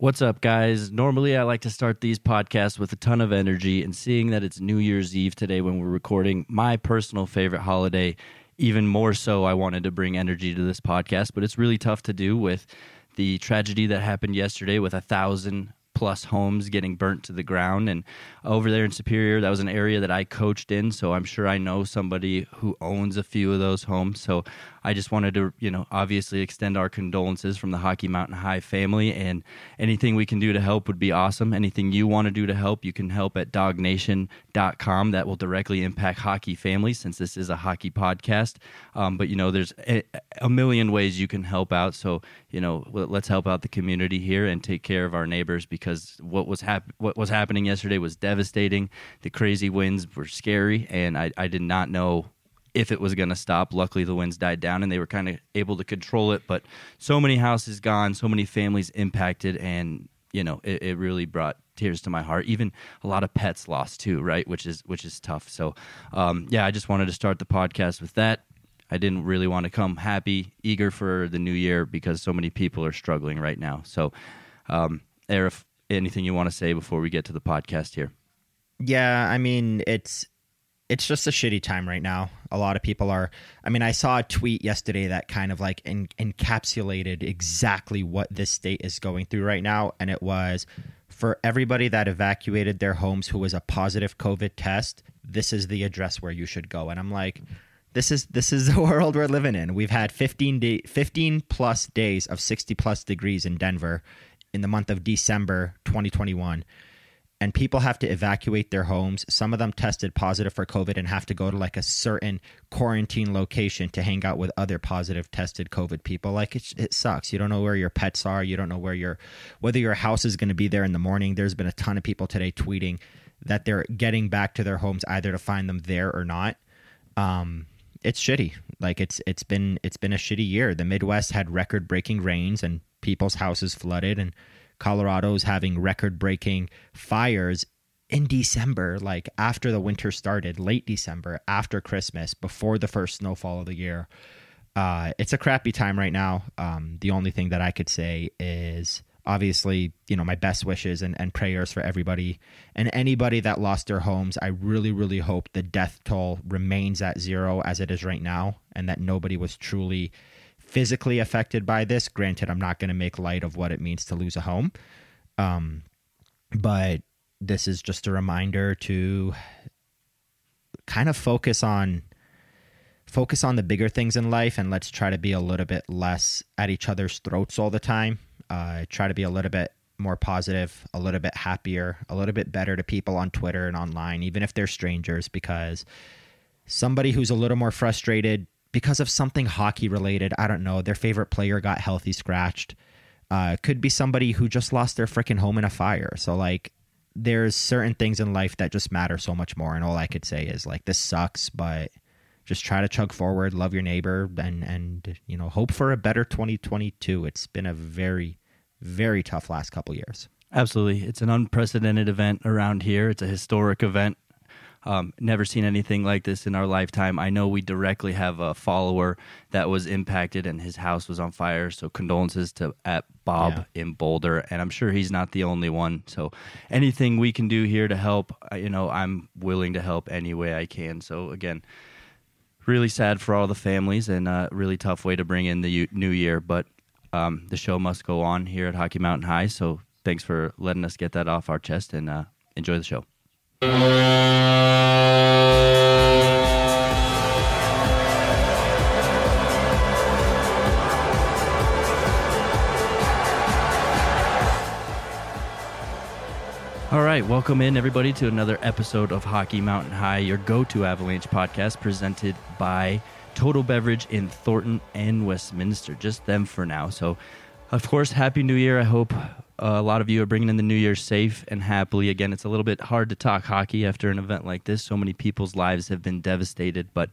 What's up, guys? Normally, I like to start these podcasts with a ton of energy, and seeing that it's New Year's Eve today when we're recording my personal favorite holiday, even more so, I wanted to bring energy to this podcast. But it's really tough to do with the tragedy that happened yesterday with a thousand plus homes getting burnt to the ground. And over there in Superior, that was an area that I coached in, so I'm sure I know somebody who owns a few of those homes. So I just wanted to, you know, obviously extend our condolences from the Hockey Mountain High family, and anything we can do to help would be awesome. Anything you want to do to help, you can help at dawgnation.com. That will directly impact hockey families since this is a hockey podcast. Um, but, you know, there's a, a million ways you can help out. So, you know, let's help out the community here and take care of our neighbors because what was hap- what was happening yesterday was devastating. The crazy winds were scary, and I, I did not know if it was going to stop. Luckily, the winds died down and they were kind of able to control it. But so many houses gone, so many families impacted, and you know, it, it, really brought tears to my heart. Even a lot of pets lost too, right? Which is which is tough. So, um, yeah, I just wanted to start the podcast with that. I didn't really want to come happy, eager for the new year because so many people are struggling right now. So, um, Aarif, anything you want to say before we get to the podcast here? Yeah, I mean, it's it's just a shitty time right now. A lot of people are. I mean, I saw a tweet yesterday that kind of like in, encapsulated exactly what this state is going through right now, and it was for everybody that evacuated their homes who was a positive COVID test. This is the address where you should go, and I'm like. This is this is the world we're living in. We've had 15 day, 15 plus days of 60 plus degrees in Denver in the month of December 2021 and people have to evacuate their homes. Some of them tested positive for COVID and have to go to like a certain quarantine location to hang out with other positive tested COVID people. Like it, it sucks. You don't know where your pets are. You don't know where your whether your house is going to be there in the morning. There's been a ton of people today tweeting that they're getting back to their homes either to find them there or not. Um, it's shitty. Like it's it's been it's been a shitty year. The Midwest had record breaking rains and people's houses flooded and Colorado's having record breaking fires in December, like after the winter started, late December, after Christmas, before the first snowfall of the year. Uh, it's a crappy time right now. Um, the only thing that I could say is obviously, you know, my best wishes and, and prayers for everybody and anybody that lost their homes. I really, really hope the death toll remains at zero as it is right now and that nobody was truly physically affected by this. Granted, I'm not going to make light of what it means to lose a home. Um, but this is just a reminder to kind of focus on focus on the bigger things in life and let's try to be a little bit less at each other's throats all the time. Uh, try to be a little bit more positive, a little bit happier, a little bit better to people on Twitter and online, even if they're strangers, because somebody who's a little more frustrated because of something hockey related. I don't know. Their favorite player got healthy scratched. Uh, could be somebody who just lost their freaking home in a fire. So like, there's certain things in life that just matter so much more. And all I could say is like, this sucks, but just try to chug forward, love your neighbor, and and you know, hope for a better 2022. It's been a very, very tough last couple years. Absolutely, it's an unprecedented event around here. It's a historic event um, never seen anything like this in our lifetime. I know we directly have a follower that was impacted and his house was on fire. So condolences to at Bob yeah. in Boulder, and I'm sure he's not the only one. So anything we can do here to help, you know, I'm willing to help any way I can. So again, really sad for all the families and a really tough way to bring in the new year, but um, the show must go on here at Hockey Mountain High. So thanks for letting us get that off our chest and uh, enjoy the show. All right, welcome in everybody to another episode of Hockey Mountain High, your go-to Avalanche podcast presented by Total Beverage in Thornton and Westminster. Just them for now. So, of course, happy New Year. I hope a lot of you are bringing in the new year safe and happily. Again, it's a little bit hard to talk hockey after an event like this. So many people's lives have been devastated, but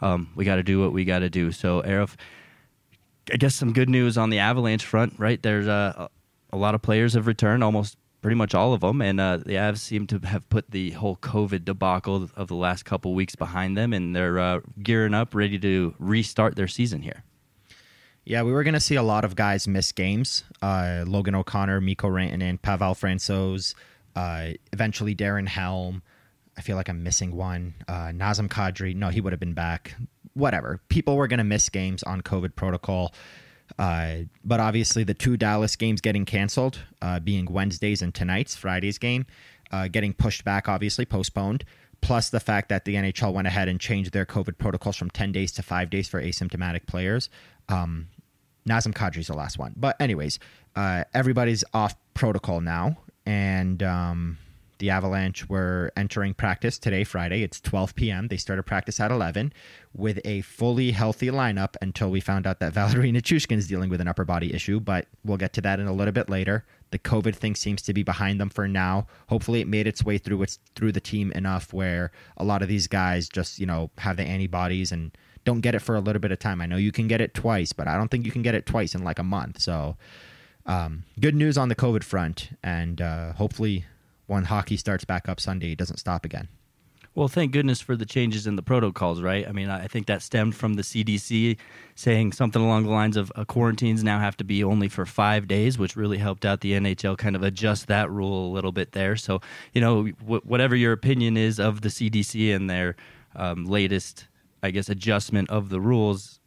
um, we got to do what we got to do. So, Aarif, I guess some good news on the Avalanche front, right? There's uh, a lot of players have returned, almost pretty much all of them, and uh, the Avs seem to have put the whole COVID debacle of the last couple weeks behind them, and they're uh, gearing up, ready to restart their season here. Yeah, we were going to see a lot of guys miss games. Uh, Logan O'Connor, Mikko Rantanen, Pavel Francouz, uh, eventually Darren Helm. I feel like I'm missing one. Uh, Nazem Kadri. No, he would have been back. Whatever. People were going to miss games on COVID protocol. Uh, but obviously, the two Dallas games getting canceled, uh, being Wednesdays and tonight's Friday's game, uh, getting pushed back, obviously postponed. Plus the fact that the NHL went ahead and changed their COVID protocols from ten days to five days for asymptomatic players. Um, Nazem Kadri's the last one, but anyways, uh, everybody's off protocol now, and um, the Avalanche were entering practice today, Friday. It's 12 p.m. They started practice at 11 with a fully healthy lineup until we found out that Valeri Nichushkin is dealing with an upper body issue, but we'll get to that in a little bit later. The COVID thing seems to be behind them for now. Hopefully, it made its way through its through the team enough where a lot of these guys just you know have the antibodies and don't get it for a little bit of time. I know you can get it twice, but I don't think you can get it twice in like a month. So, um, good news on the COVID front, and uh, hopefully when hockey starts back up Sunday, it doesn't stop again. Well, thank goodness for the changes in the protocols, right? I mean, I think that stemmed from the CDC saying something along the lines of uh, quarantines now have to be only for five days, which really helped out the NHL kind of adjust that rule a little bit there. So, you know, w- whatever your opinion is of the CDC and their um, latest, I guess, adjustment of the rules,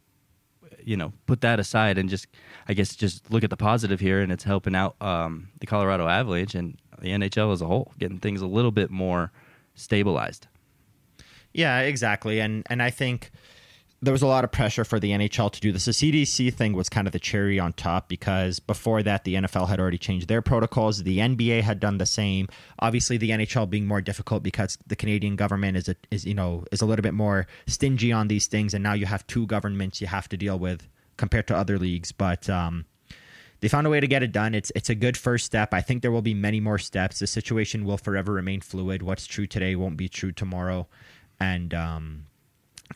you know, put that aside and just, I guess, just look at the positive here, and it's helping out um, the Colorado Avalanche and the NHL as a whole, getting things a little bit more stabilized. Yeah, exactly. And and I think there was a lot of pressure for the NHL to do this. The CDC thing was kind of the cherry on top because before that, the NFL had already changed their protocols. The NBA had done the same. Obviously, the NHL being more difficult because the Canadian government is a, is you know is a little bit more stingy on these things, and now you have two governments you have to deal with compared to other leagues. But um, they found a way to get it done. It's it's a good first step. I think there will be many more steps. The situation will forever remain fluid. What's true today won't be true tomorrow, and um,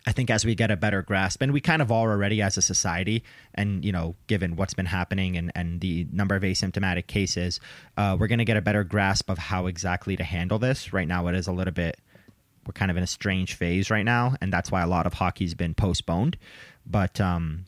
I think as we get a better grasp, and we kind of are already as a society, and you know, given what's been happening and and the number of asymptomatic cases, uh, we're going to get a better grasp of how exactly to handle this. Right now, it is a little bit. We're kind of in a strange phase right now, and that's why a lot of hockey's been postponed. But um,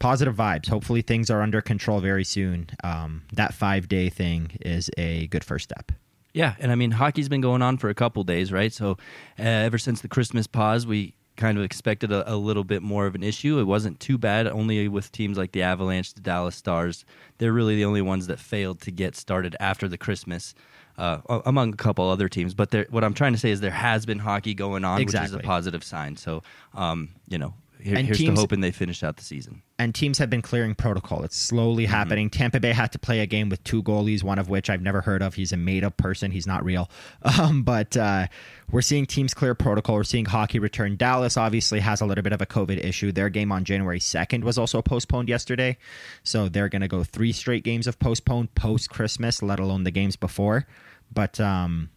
positive vibes. Hopefully, things are under control very soon. Um, that five day thing is a good first step. Yeah, and I mean hockey's been going on for a couple days, right? So uh, ever since the Christmas pause, we kind of expected a, a, little bit more of an issue. It wasn't too bad, only with teams like the Avalanche, the Dallas Stars. They're really the only ones that failed to get started after the Christmas. Uh, among a couple other teams, but there, what I'm trying to say is there has been hockey going on, exactly. which is a positive sign. So, um, you know, here, here's teams, to hoping they finish out the season. And teams have been clearing protocol. It's slowly mm-hmm. happening. Tampa Bay had to play a game with two goalies, one of which I've never heard of. He's a made up person. He's not real. Um, but uh, we're seeing teams clear protocol. We're seeing hockey return. Dallas obviously has a little bit of a COVID issue. Their game on January 2nd was also postponed yesterday. So they're going to go three straight games of postponed post Christmas, let alone the games before. But um,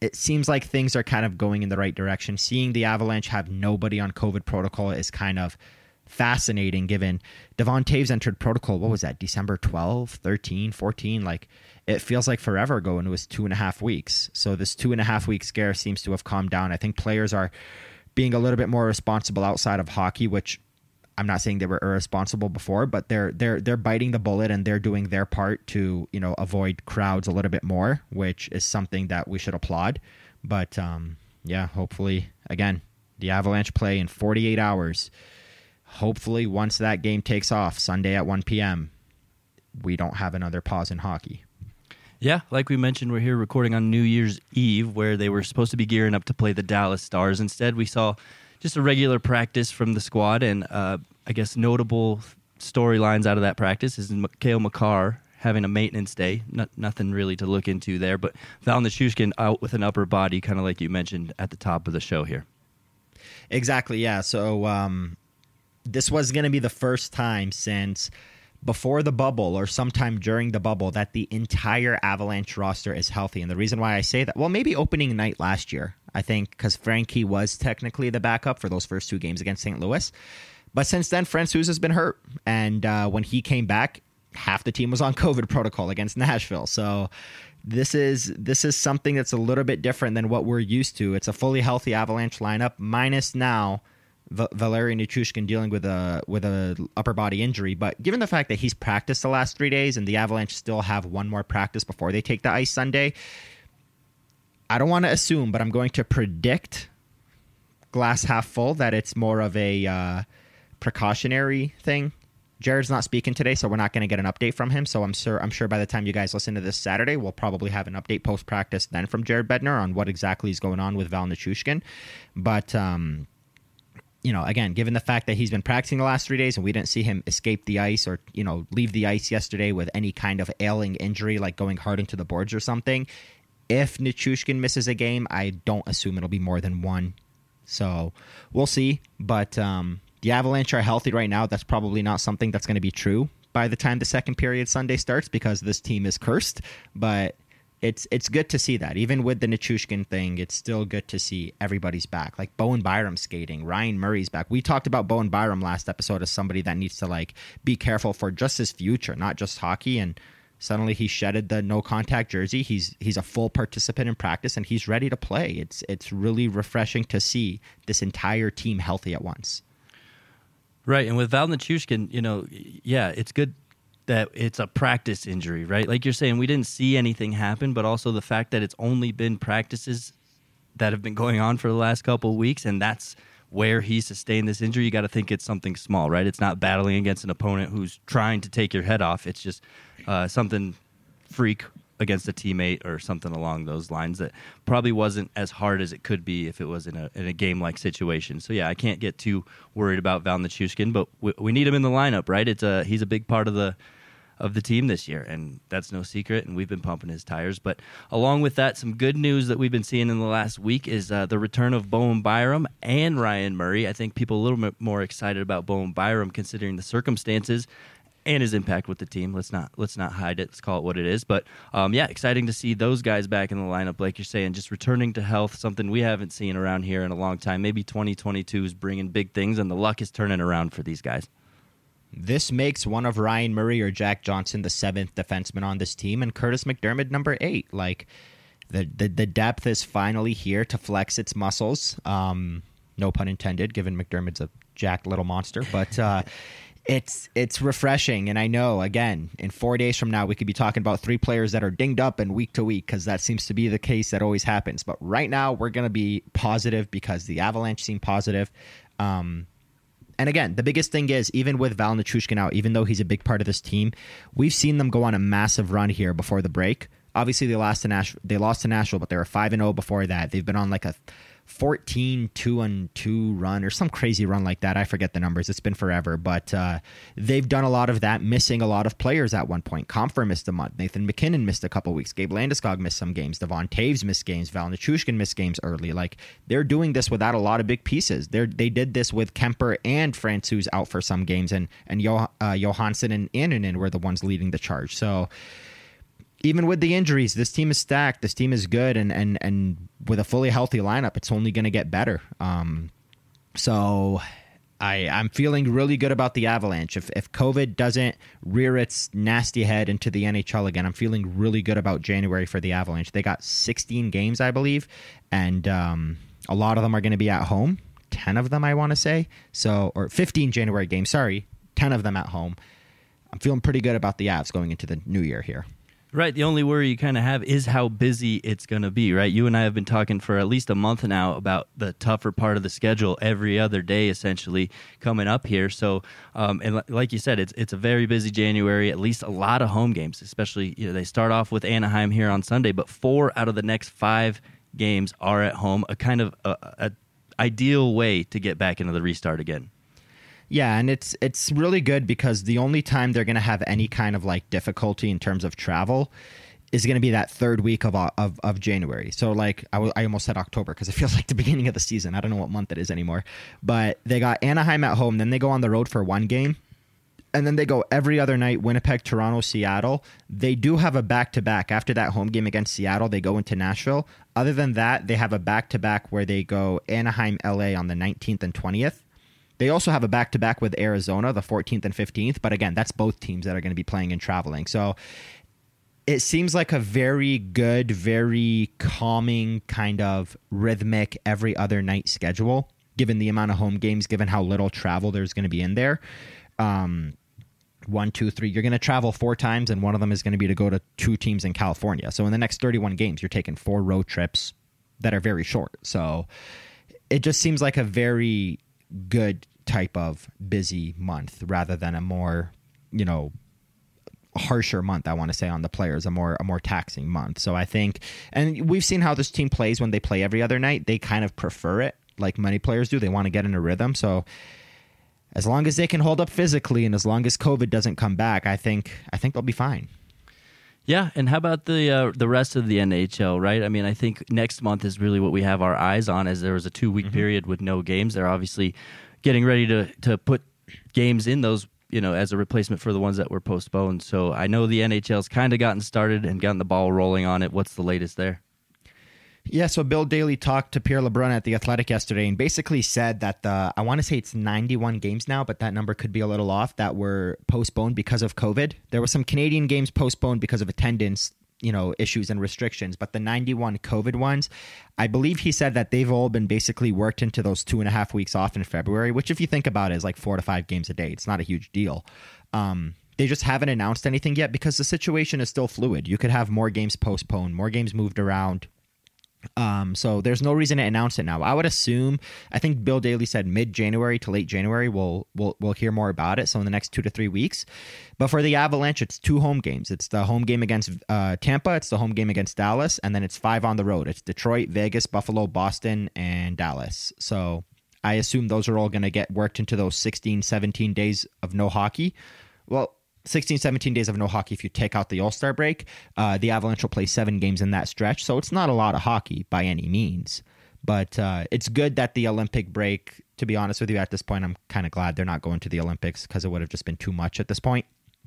it seems like things are kind of going in the right direction. Seeing the Avalanche have nobody on COVID protocol is kind of fascinating given Devon Toews entered protocol, what was that, December 12, 13, 14? Like, it feels like forever ago and it was two and a half weeks. So, this two and a half week scare seems to have calmed down. I think players are being a little bit more responsible outside of hockey, which I'm not saying they were irresponsible before, but they're they're they're biting the bullet and they're doing their part to you know avoid crowds a little bit more, which is something that we should applaud. But um, yeah, hopefully again the Avalanche play in 48 hours. Hopefully, once that game takes off Sunday at 1 p.m., we don't have another pause in hockey. Yeah, like we mentioned, we're here recording on New Year's Eve, where they were supposed to be gearing up to play the Dallas Stars. Instead, we saw just a regular practice from the squad, and uh, I guess notable storylines out of that practice is Cale Makar having a maintenance day. Not, nothing really to look into there, but Val Nichushkin out with an upper body, kind of like you mentioned at the top of the show here. Exactly. Yeah. So um, this was going to be the first time since before the bubble or sometime during the bubble that the entire Avalanche roster is healthy. And the reason why I say that, well, maybe opening night last year, I think, because Frankie was technically the backup for those first two games against St. Louis. But since then, Francouz has been hurt. And uh, when he came back, half the team was on COVID protocol against Nashville. So this is this is something that's a little bit different than what we're used to. It's a fully healthy Avalanche lineup, minus now v- Valeri Nichushkin dealing with a with a upper body injury. But given the fact that he's practiced the last three days and the Avalanche still have one more practice before they take the ice Sunday, I don't want to assume, but I'm going to predict glass half full that it's more of a uh, precautionary thing. Jared's not speaking today, so we're not going to get an update from him. So I'm sure I'm sure by the time you guys listen to this Saturday, we'll probably have an update post practice then from Jared Bednar on what exactly is going on with Val Nichushkin. But um, you know, again, given the fact that he's been practicing the last three days and we didn't see him escape the ice or you know leave the ice yesterday with any kind of ailing injury like going hard into the boards or something, if Nichushkin misses a game, I don't assume it'll be more than one. So we'll see. But um, the Avalanche are healthy right now. That's probably not something that's going to be true by the time the second period Sunday starts because this team is cursed. But it's it's good to see that. Even with the Nichushkin thing, it's still good to see everybody's back. Like Bowen Byram skating, Ryan Murray's back. We talked about Bowen Byram last episode as somebody that needs to like be careful for just his future, not just hockey. And suddenly he shedded the no contact jersey. He's he's a full participant in practice and he's ready to play. It's it's really refreshing to see this entire team healthy at once. Right, and with Val Nichushkin, you know, yeah, it's good that it's a practice injury, right? Like you're saying, we didn't see anything happen, but also the fact that it's only been practices that have been going on for the last couple of weeks, and that's where he sustained this injury. You got to think it's something small, right? It's not battling against an opponent who's trying to take your head off. It's just uh, something freak against a teammate or something along those lines that probably wasn't as hard as it could be if it was in a in a game like situation. So yeah, I can't get too worried about Val Nichushkin, but we, we need him in the lineup, right? It's a he's a big part of the of the team this year, and that's no secret. And we've been pumping his tires. But along with that, some good news that we've been seeing in the last week is uh, the return of Bowen Byram and Ryan Murray. I think people a little bit more excited about Bowen Byram considering the circumstances and his impact with the team. Let's not let's not hide it. Let's call it what it is. But um, yeah, exciting to see those guys back in the lineup, like you're saying, just returning to health, something we haven't seen around here in a long time. Maybe 2022 is bringing big things, and the luck is turning around for these guys. This makes one of Ryan Murray or Jack Johnson the seventh defenseman on this team, and Kurtis MacDermid number eight. Like the the, the depth is finally here to flex its muscles. Um, no pun intended, given MacDermid's a jacked little monster, but. Uh, it's it's refreshing and i know again in four days from now we could be talking about three players that are dinged up and week to week because that seems to be the case that always happens but right now we're going to be positive because the avalanche seem positive um, and again, the biggest thing is even with Val Nichushkin out, even though he's a big part of this team, we've seen them go on a massive run here before the break. Obviously, they lost to Nash. They lost to Nashville, but they were five and zero before that. They've been on like a 14 2 and 2 run or some crazy run like that. I forget the numbers. It's been forever, but uh, they've done a lot of that, missing a lot of players at one point. Compher missed a month. Nathan MacKinnon missed a couple weeks. Gabe Landeskog missed some games. Devon Toews missed games. Val Nichushkin missed games early. Like they're doing this without a lot of big pieces. They they did this with Kuemper and Francouz out for some games, and and Yo, uh, Johansson and Annunen were the ones leading the charge. So even with the injuries, this team is stacked. This team is good, and and and with a fully healthy lineup, it's only going to get better. Um, so I I'm feeling really good about the Avalanche. If if COVID doesn't rear its nasty head into the NHL again, I'm feeling really good about January for the Avalanche. They got 16 games, I believe, and um, a lot of them are going to be at home. 10 of them, I want to say. So or 15 January games. Sorry, 10 of them at home. I'm feeling pretty good about the Avs going into the new year here. Right. The only worry you kind of have is how busy it's going to be, right? You and I have been talking for at least a month now about the tougher part of the schedule every other day, essentially, coming up here. So, um, and like you said, it's it's a very busy January, at least a lot of home games, especially, you know, they start off with Anaheim here on Sunday, but four out of the next five games are at home, a kind of a, a ideal way to get back into the restart again. Yeah, and it's it's really good because the only time they're going to have any kind of like difficulty in terms of travel is going to be that third week of uh, of, of January. So like I, w- I almost said October because it feels like the beginning of the season. I don't know what month it is anymore. But they got Anaheim at home, then they go on the road for one game. And then they go every other night Winnipeg, Toronto, Seattle. They do have a back to back. After that home game against Seattle, they go into Nashville. Other than that, they have a back to back where they go Anaheim, LA on the 19th and 20th. They also have a back to back with Arizona, the 14th and 15th. But again, that's both teams that are going to be playing and traveling. So it seems like a very good, very calming, kind of rhythmic every other night schedule. given the amount of home games, given how little travel there's going to be in there. Um, one, two, three. You're going to travel four times, and one of them is going to be to go to two teams in California. So in the next 31 games, you're taking four road trips that are very short. So it just seems like a very good type of busy month rather than a more, you know, harsher month I want to say on the players a more a more taxing month. So I think and we've seen how this team plays when they play every other night. They kind of prefer it like many players do. They want to get in a rhythm. So as long as they can hold up physically and as long as COVID doesn't come back, I think I think they'll be fine. Yeah, and how about the uh, the rest of the NHL? Right. I mean, I think next month is really what we have our eyes on, as there was a two week mm-hmm. period with no games. They're obviously getting ready to to put games in those you know, as a replacement for the ones that were postponed. So I know the NHL's kind of gotten started and gotten the ball rolling on it. What's the latest there? Yeah, so Bill Daly talked to Pierre LeBrun at the Athletic yesterday and basically said that the I want to say it's 91 games now, but that number could be a little off that were postponed because of COVID. There were some Canadian games postponed because of attendance you know issues and restrictions but the 91 covid ones i believe he said that they've all been basically worked into those two and a half weeks off in february which if you think about it is like four to five games a day. It's not a huge deal. Um, they just haven't announced anything yet because the situation is still fluid. You could have more games postponed more games moved around um, so there's no reason to announce it now. I would assume. I think Bill Daly said mid January to late January. We'll we'll we'll hear more about it. So in the next two to three weeks. But for the Avalanche, it's two home games. It's the home game against uh, Tampa. It's the home game against Dallas, and then it's five on the road. It's Detroit, Vegas, Buffalo, Boston, and Dallas. So I assume those are all going to get worked into those 16, 17 days of no hockey. Well, 16, 17 days of no hockey if you take out the All Star break. Uh, the Avalanche will play seven games in that stretch, so it's not a lot of hockey by any means. But uh, it's good that the Olympic break, to be honest with you, at this point, I'm kind of glad they're not going to the Olympics because it would have just been too much at this point.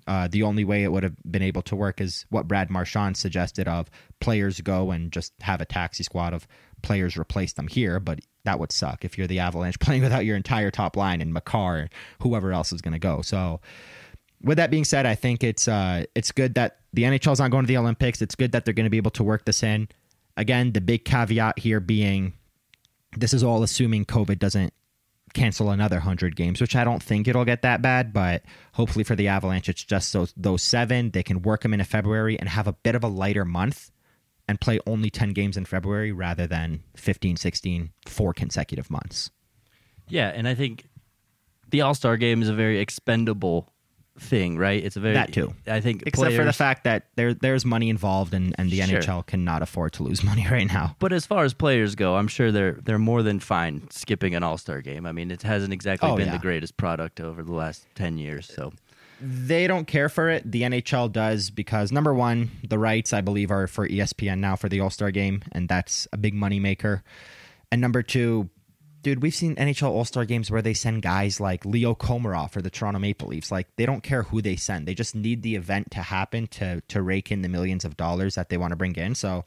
Uh, the only way it would have been able to work is what Brad Marchand suggested of players go and just have a taxi squad of players replace them here, but that would suck if you're the Avalanche playing without your entire top line and Makar, whoever else is going to go. So with that being said, I think it's uh, it's good that the NHL is not going to the Olympics. It's good that they're going to be able to work this in. Again, the big caveat here being this is all assuming COVID doesn't cancel another 100 games, which I don't think it'll get that bad, but hopefully for the Avalanche, it's just those, those seven. They can work them into February and have a bit of a lighter month and play only 10 games in February rather than 15, 16, four consecutive months. Yeah, and I think the All Star game is a very expendable thing, right? It's a very that too. I think, except players, for the fact that there there's money involved, and, and the sure. NHL cannot afford to lose money right now. But as far as players go, I'm sure they're they're more than fine skipping an All Star game. I mean, it hasn't exactly oh, been yeah. the greatest product over the last ten years. So they don't care for it. The NHL does because number one, the rights I believe are for ESPN now for the All Star game, and that's a big money maker. And number two, dude, we've seen NHL All Star games where they send guys like Leo Komarov for the Toronto Maple Leafs. Like they don't care who they send; they just need the event to happen to to rake in the millions of dollars that they want to bring in. So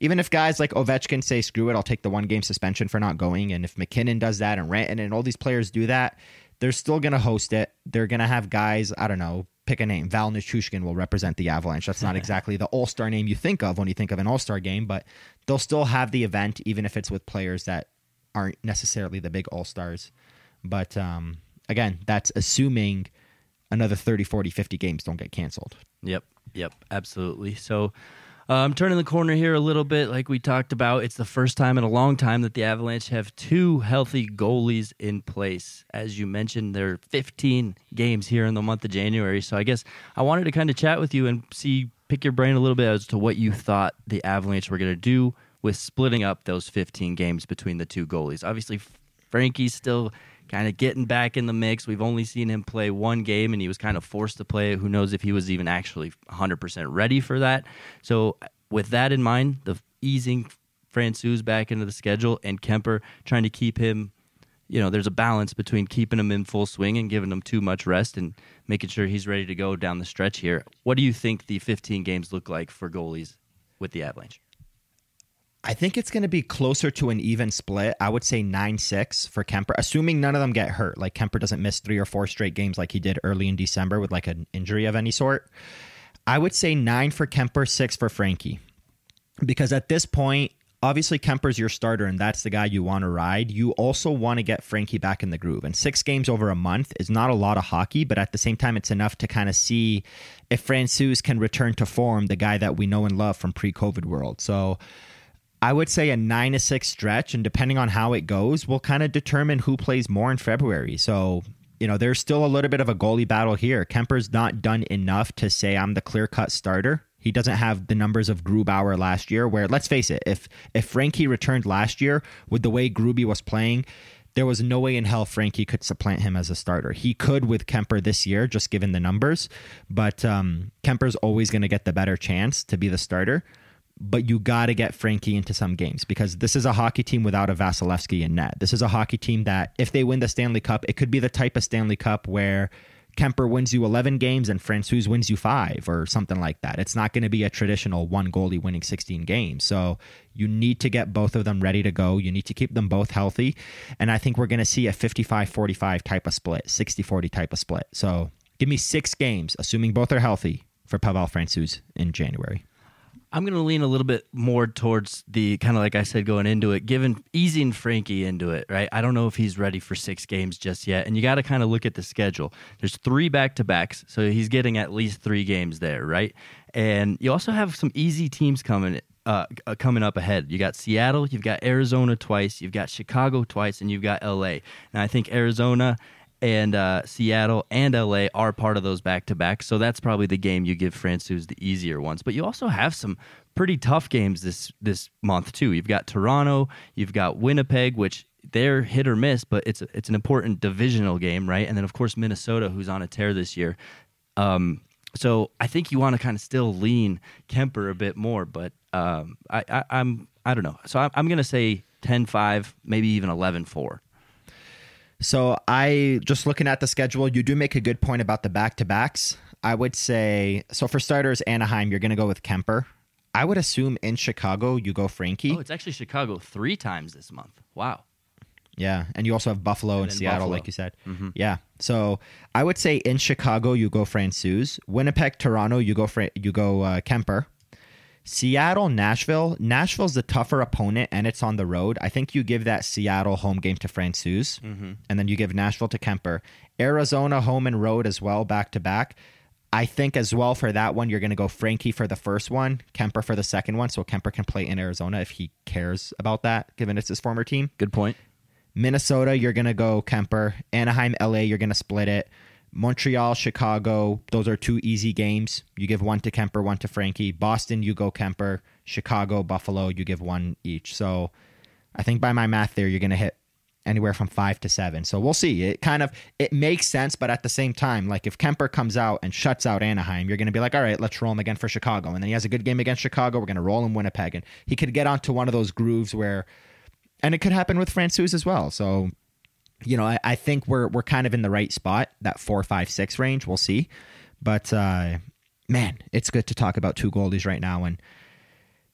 even if guys like Ovechkin say screw it, I'll take the one game suspension for not going, and if MacKinnon does that and Rantanen and all these players do that, they're still gonna host it. They're gonna have guys, I don't know, pick a name. Val Nichushkin will represent the Avalanche. That's not exactly the All Star name you think of when you think of an All Star game, but they'll still have the event, even if it's with players that aren't necessarily the big all stars. But um, again, that's assuming another 30, 40, 50 games don't get canceled. Yep. Yep. Absolutely. So I'm um, turning the corner here a little bit. Like we talked about, it's the first time in a long time that the Avalanche have two healthy goalies in place. As you mentioned, there are 15 games here in the month of January. So I guess I wanted to kind of chat with you and see, pick your brain a little bit as to what you thought the Avalanche were going to do with splitting up those 15 games between the two goalies. Obviously, Frankie's still kind of getting back in the mix. We've only seen him play one game, and he was kind of forced to play it. Who knows if he was even actually 100% ready for that? So, with that in mind, the easing Francouz back into the schedule and Kuemper trying to keep him, you know, there's a balance between keeping him in full swing and giving him too much rest and making sure he's ready to go down the stretch here. What do you think the 15 games look like for goalies with the Avalanche? I think it's going to be closer to an even split. I would say 9 6 for Kuemper, assuming none of them get hurt. Like Kuemper doesn't miss three or four straight games like he did early in December with like an injury of any sort. I would say 9 for Kuemper, 6 for Frankie. Because at this point, obviously Kuemper's your starter and that's the guy you want to ride. You also want to get Frankie back in the groove. And six games over a month is not a lot of hockey, but at the same time, it's enough to kind of see if Francouz can return to form, the guy that we know and love from pre-COVID world. So I would say a nine to six stretch, and depending on how it goes, will kind of determine who plays more in February. So you know, there's still a little bit of a goalie battle here. Kuemper's not done enough to say I'm the clear cut starter. He doesn't have the numbers of Grubauer last year. Where let's face it, if if Frankie returned last year with the way Gruby was playing, there was no way in hell Frankie could supplant him as a starter. He could with Kuemper this year, just given the numbers. But um, Kuemper's always going to get the better chance to be the starter but you got to get Frankie into some games because this is a hockey team without a Vasilevskiy in net. This is a hockey team that, if they win the Stanley Cup, it could be the type of Stanley Cup where Kuemper wins you 11 games and Francouz wins you five or something like that. It's not going to be a traditional one goalie winning 16 games. So you need to get both of them ready to go. You need to keep them both healthy. And I think we're going to see a 55 45 type of split, 60 40 type of split. So give me six games, assuming both are healthy, for Pavel Francouz in January. I'm going to lean a little bit more towards the kind of like I said going into it, giving easing Frankie into it, right? I don't know if he's ready for six games just yet. And you got to kind of look at the schedule. There's three back to backs, so he's getting at least three games there, right? And you also have some easy teams coming. Uh, uh coming up ahead, you got Seattle, you've got Arizona twice, you've got Chicago twice, and you've got LA. And I think Arizona and uh, Seattle and LA are part of those back to back. So that's probably the game you give Francouz the easier ones. But you also have some pretty tough games this this month too. You've got Toronto, you've got Winnipeg, which they're hit or miss, but it's it's an important divisional game, right? And then of course Minnesota, who's on a tear this year. Um, so I think you want to kind of still lean Kuemper a bit more, but um, I, I, I'm I don't know. So I'm, I'm to say 10-5, maybe even 11-4. So I just looking at the schedule, you do make a good point about the back to backs. I would say so for starters, Anaheim, you're going to go with Kuemper. I would assume in Chicago you go Frankie. Oh, it's actually Chicago three times this month. Wow. Yeah, and you also have Buffalo and, and Seattle, Buffalo. like you said. Mm-hmm. Yeah, so I would say in Chicago you go Francouz, Winnipeg, Toronto you go Fra- you go uh, Kuemper, Seattle, Nashville. Nashville's the tougher opponent, and it's on the road. I think you give that Seattle home game to Francouz, mm-hmm. and then you give Nashville to Kuemper. Arizona home and road as well, back to back. I think as well for that one, you're going to go Frankie for the first one, Kuemper for the second one, so Kuemper can play in Arizona if he cares about that, given it's his former team. Good point. Minnesota, you're going to go Kuemper. Anaheim, LA, you're going to split it. Montreal, Chicago, those are two easy games. You give one to Kuemper, one to Frankie. Boston, you go Kuemper. Chicago, Buffalo, you give one each. So I think by my math there, you're going to hit anywhere from five to seven. So we'll see. It kind of it makes sense, but at the same time, like if Kuemper comes out and shuts out Anaheim, you're going to be like, all right, let's roll him again for Chicago, and then he has a good game against Chicago. We're going to roll him Winnipeg, and he could get onto one of those grooves where, and it could happen with Francouz as well. So you know, I, I, think we're we're kind of in the right spot, that four, five, six range. We'll see. But uh, man, it's good to talk about two goalies right now and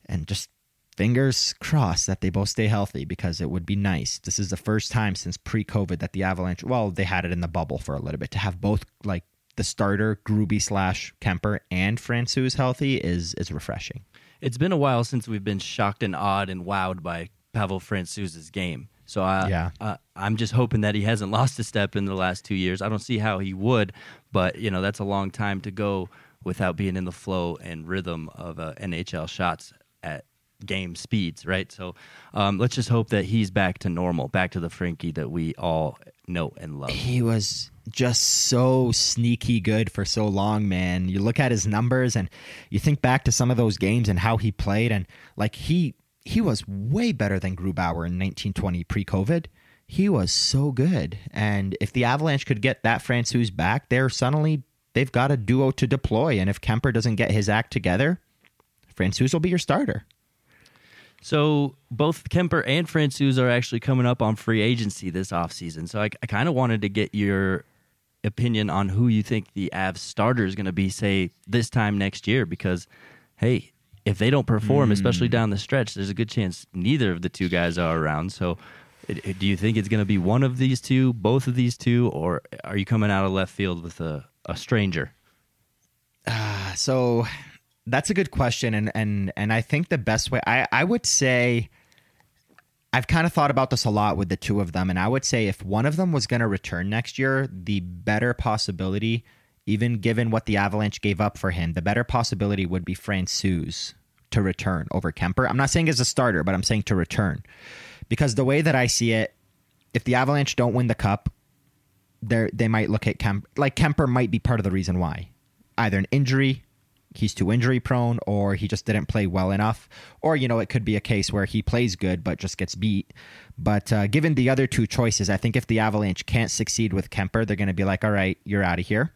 and just fingers crossed that they both stay healthy because it would be nice. This is the first time since pre-COVID that the Avalanche, well, they had it in the bubble for a little bit to have both like the starter Gruby slash Kuemper and Francouz healthy is is refreshing. It's been a while since we've been shocked and awed and wowed by Pavel Francouz's game. So I, yeah. Uh, I'm just hoping that he hasn't lost a step in the last two years. I don't see how he would, but you know that's a long time to go without being in the flow and rhythm of uh, NHL shots at game speeds, right? So um, let's just hope that he's back to normal, back to the Frankie that we all know and love. He was just so sneaky good for so long, man. You look at his numbers and you think back to some of those games and how he played, and like he he was way better than Grubauer in 1920 pre-COVID. He was so good, and if the Avalanche could get that Francouz back, they're suddenly they've got a duo to deploy. And if Kuemper doesn't get his act together, Francouz will be your starter. So both Kuemper and Francouz are actually coming up on free agency this offseason. So I, I kind of wanted to get your opinion on who you think the Avs starter is going to be, say, this time next year, because, hey, if they don't perform, mm. especially down the stretch, there's a good chance neither of the two guys are around. So, it, it, do you think it's going to be one of these two, both of these two, or are you coming out of left field with a, a stranger? Uh, so That's a good question, and and and I think the best way I I would say. I've kind of thought about this a lot with the two of them, and I would say if one of them was going to return next year, the better possibility, even given what the Avalanche gave up for him, the better possibility would be Francouz to return over Kuemper. I'm not saying as a starter, but I'm saying to return. Because the way that I see it, if the Avalanche don't win the cup, they they might look at Kuemper. Like Kuemper might be part of the reason why. Either an injury, he's too injury prone, or he just didn't play well enough, or you know it could be a case where he plays good but just gets beat. But uh, given the other two choices, I think if the Avalanche can't succeed with Kuemper, they're going to be like, all right, you're out of here.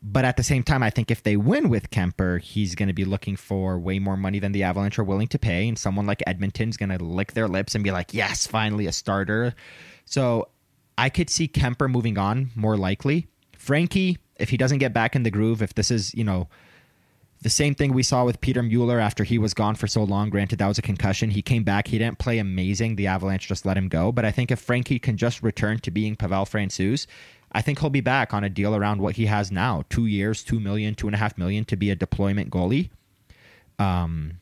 But at the same time, I think if they win with Kuemper, he's going to be looking for way more money than the Avalanche are willing to pay. And someone like Edmonton's going to lick their lips and be like, yes, finally a starter. So I could see Kuemper moving on more likely. Frankie, if he doesn't get back in the groove, if this is, you know, the same thing we saw with Peter Mueller after he was gone for so long. Granted, that was a concussion. He came back. He didn't play amazing. The Avalanche just let him go. But I think if Frankie can just return to being Pavel Francouz, I think he'll be back on a deal around what he has now two years, two million, two and a half million to be a deployment goalie. Um,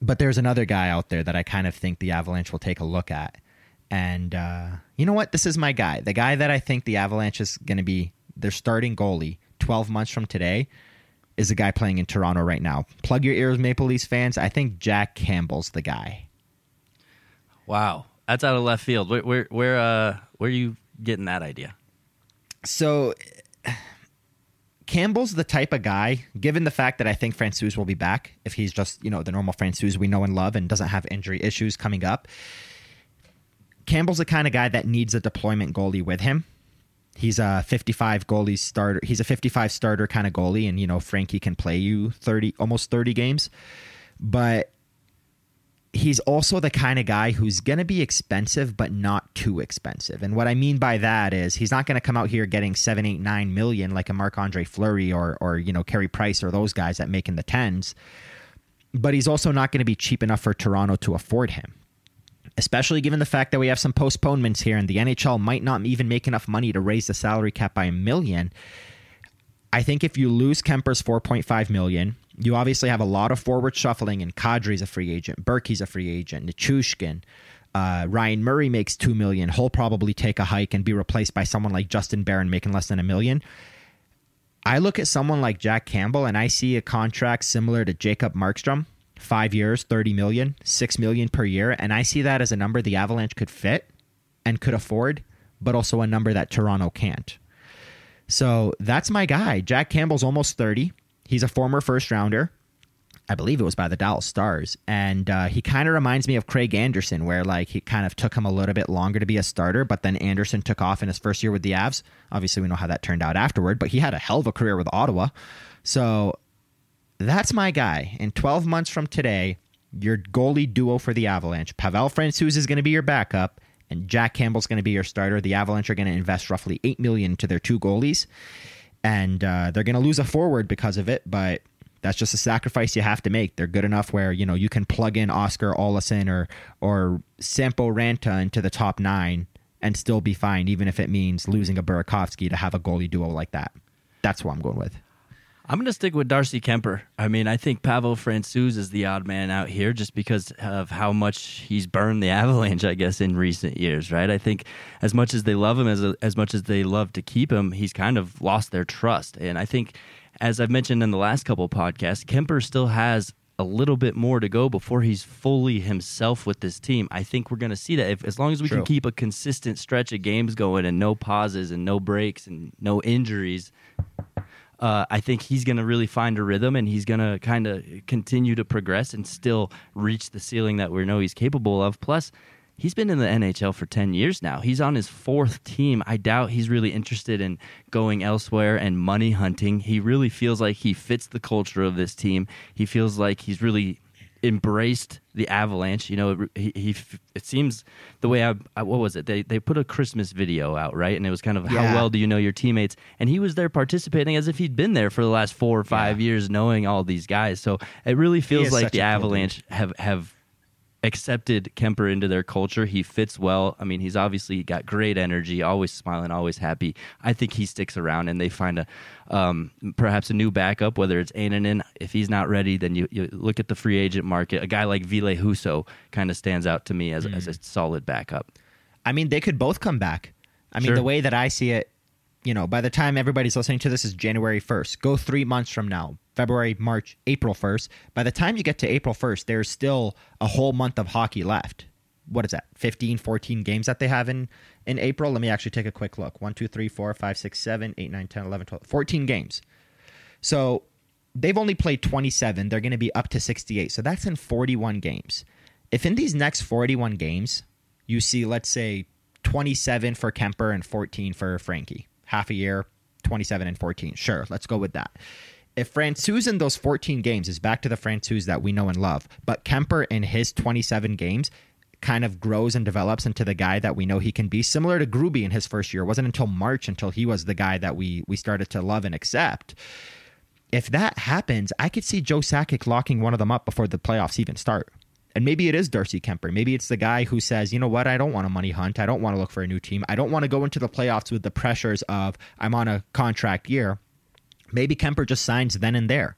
but there's another guy out there that I kind of think the Avalanche will take a look at. And uh, you know what? This is my guy. The guy that I think the Avalanche is going to be their starting goalie 12 months from today is a guy playing in Toronto right now. Plug your ears, Maple Leafs fans. I think Jack Campbell's the guy. Wow, that's out of left field. Where where where uh where you getting that idea? So Campbell's the type of guy, given the fact that I think Francouz will be back if he's just, you know, the normal Francouz we know and love and doesn't have injury issues coming up. Campbell's the kind of guy that needs a deployment goalie with him. He's a 55 goalie starter. He's a 55 starter kind of goalie, and you know Frankie can play you 30, almost 30 games. But he's also the kind of guy who's going to be expensive, but not too expensive. And what I mean by that is he's not going to come out here getting seven, eight, nine million like a Marc Andre Fleury or or you know Carey Price or those guys that make in the tens. But he's also not going to be cheap enough for Toronto to afford him. Especially given the fact that we have some postponements here and the NHL might not even make enough money to raise the salary cap by a million. I think if you lose Kuemper's 4.5 million, you obviously have a lot of forward shuffling, and Kadri's a free agent, Berkey's a free agent, Nichushkin, uh, Ryan Murray makes two million. He'll probably take a hike and be replaced by someone like Justin Barron making less than a million. I look at someone like Jack Campbell and I see a contract similar to Jacob Markstrom, five years, 30 million, six million per year. And I see that as a number the Avalanche could fit and could afford, but also a number that Toronto can't. So that's my guy. Jack Campbell's almost 30. He's a former first rounder. I believe it was by the Dallas Stars. And uh, he kind of reminds me of Craig Anderson, where like he kind of took him a little bit longer to be a starter, but then Anderson took off in his first year with the Avs. Obviously, we know how that turned out afterward, but he had a hell of a career with Ottawa. So that's my guy. In 12 months from today, your goalie duo for the Avalanche, Pavel Francouz is going to be your backup, and Jack Campbell's going to be your starter. The Avalanche are going to invest roughly eight million to their two goalies, and uh, they're going to lose a forward because of it. But that's just a sacrifice you have to make. They're good enough where you know you can plug in Oskar Olausson or or Sampo Ranta into the top nine and still be fine, even if it means losing a Burakovsky to have a goalie duo like that. That's what I'm going with. I'm going to stick with Darcy Kuemper. I mean, I think Pavel Francouz is the odd man out here just because of how much he's burned the Avalanche, I guess, in recent years, right? I think as much as they love him, as, as much as they love to keep him, he's kind of lost their trust. And I think, as I've mentioned in the last couple podcasts, Kuemper still has a little bit more to go before he's fully himself with this team. I think we're going to see that if as long as we True. can keep a consistent stretch of games going and no pauses and no breaks and no injuries, uh, I think he's going to really find a rhythm and he's going to kind of continue to progress and still reach the ceiling that we know he's capable of. Plus, he's been in the NHL for 10 years now. He's on his fourth team. I doubt he's really interested in going elsewhere and money hunting. He really feels like he fits the culture of this team. He feels like he's really embraced the Avalanche. You know, he, he it seems the way I, I, what was it? They they put a Christmas video out, right? And it was kind of yeah. how well do you know your teammates? And he was there participating as if he'd been there for the last four or five yeah. years, knowing all these guys. So it really feels like the Avalanche have have accepted Kuemper into their culture. He fits well. I mean, he's obviously got great energy, always smiling, always happy. I think he sticks around and they find a um, perhaps a new backup, whether it's Annunen. If he's not ready, then you, you look at the free agent market. A guy like Ville Husso kind of stands out to me as, mm. as a solid backup. I mean, they could both come back. I mean, sure. the way that I see it, you know, by the time everybody's listening to this is January 1st. Go three months from now, February, March, April 1st. By the time you get to April 1st, there's still a whole month of hockey left. What is that? 15, 14 games that they have in, in April? Let me actually take a quick look. 1, 2, 3, 4, 5, 6, 7, 8, 9, 10, 11, 12, 14 games. So they've only played 27. They're going to be up to 68. So that's in 41 games. If in these next 41 games, you see, let's say, 27 for Kuemper and 14 for Frankie, half a year, 27 and 14. Sure, let's go with that. If Francouz in those 14 games is back to the Francouz that we know and love, but Kuemper in his 27 games kind of grows and develops into the guy that we know he can be, similar to Gruby in his first year. It wasn't until March until he was the guy that we we started to love and accept. If that happens, I could see Joe Sakic locking one of them up before the playoffs even start. And maybe it is Darcy Kuemper. Maybe it's the guy who says, you know what, I don't want a money hunt. I don't want to look for a new team. I don't want to go into the playoffs with the pressures of I'm on a contract year. Maybe Kuemper just signs then and there.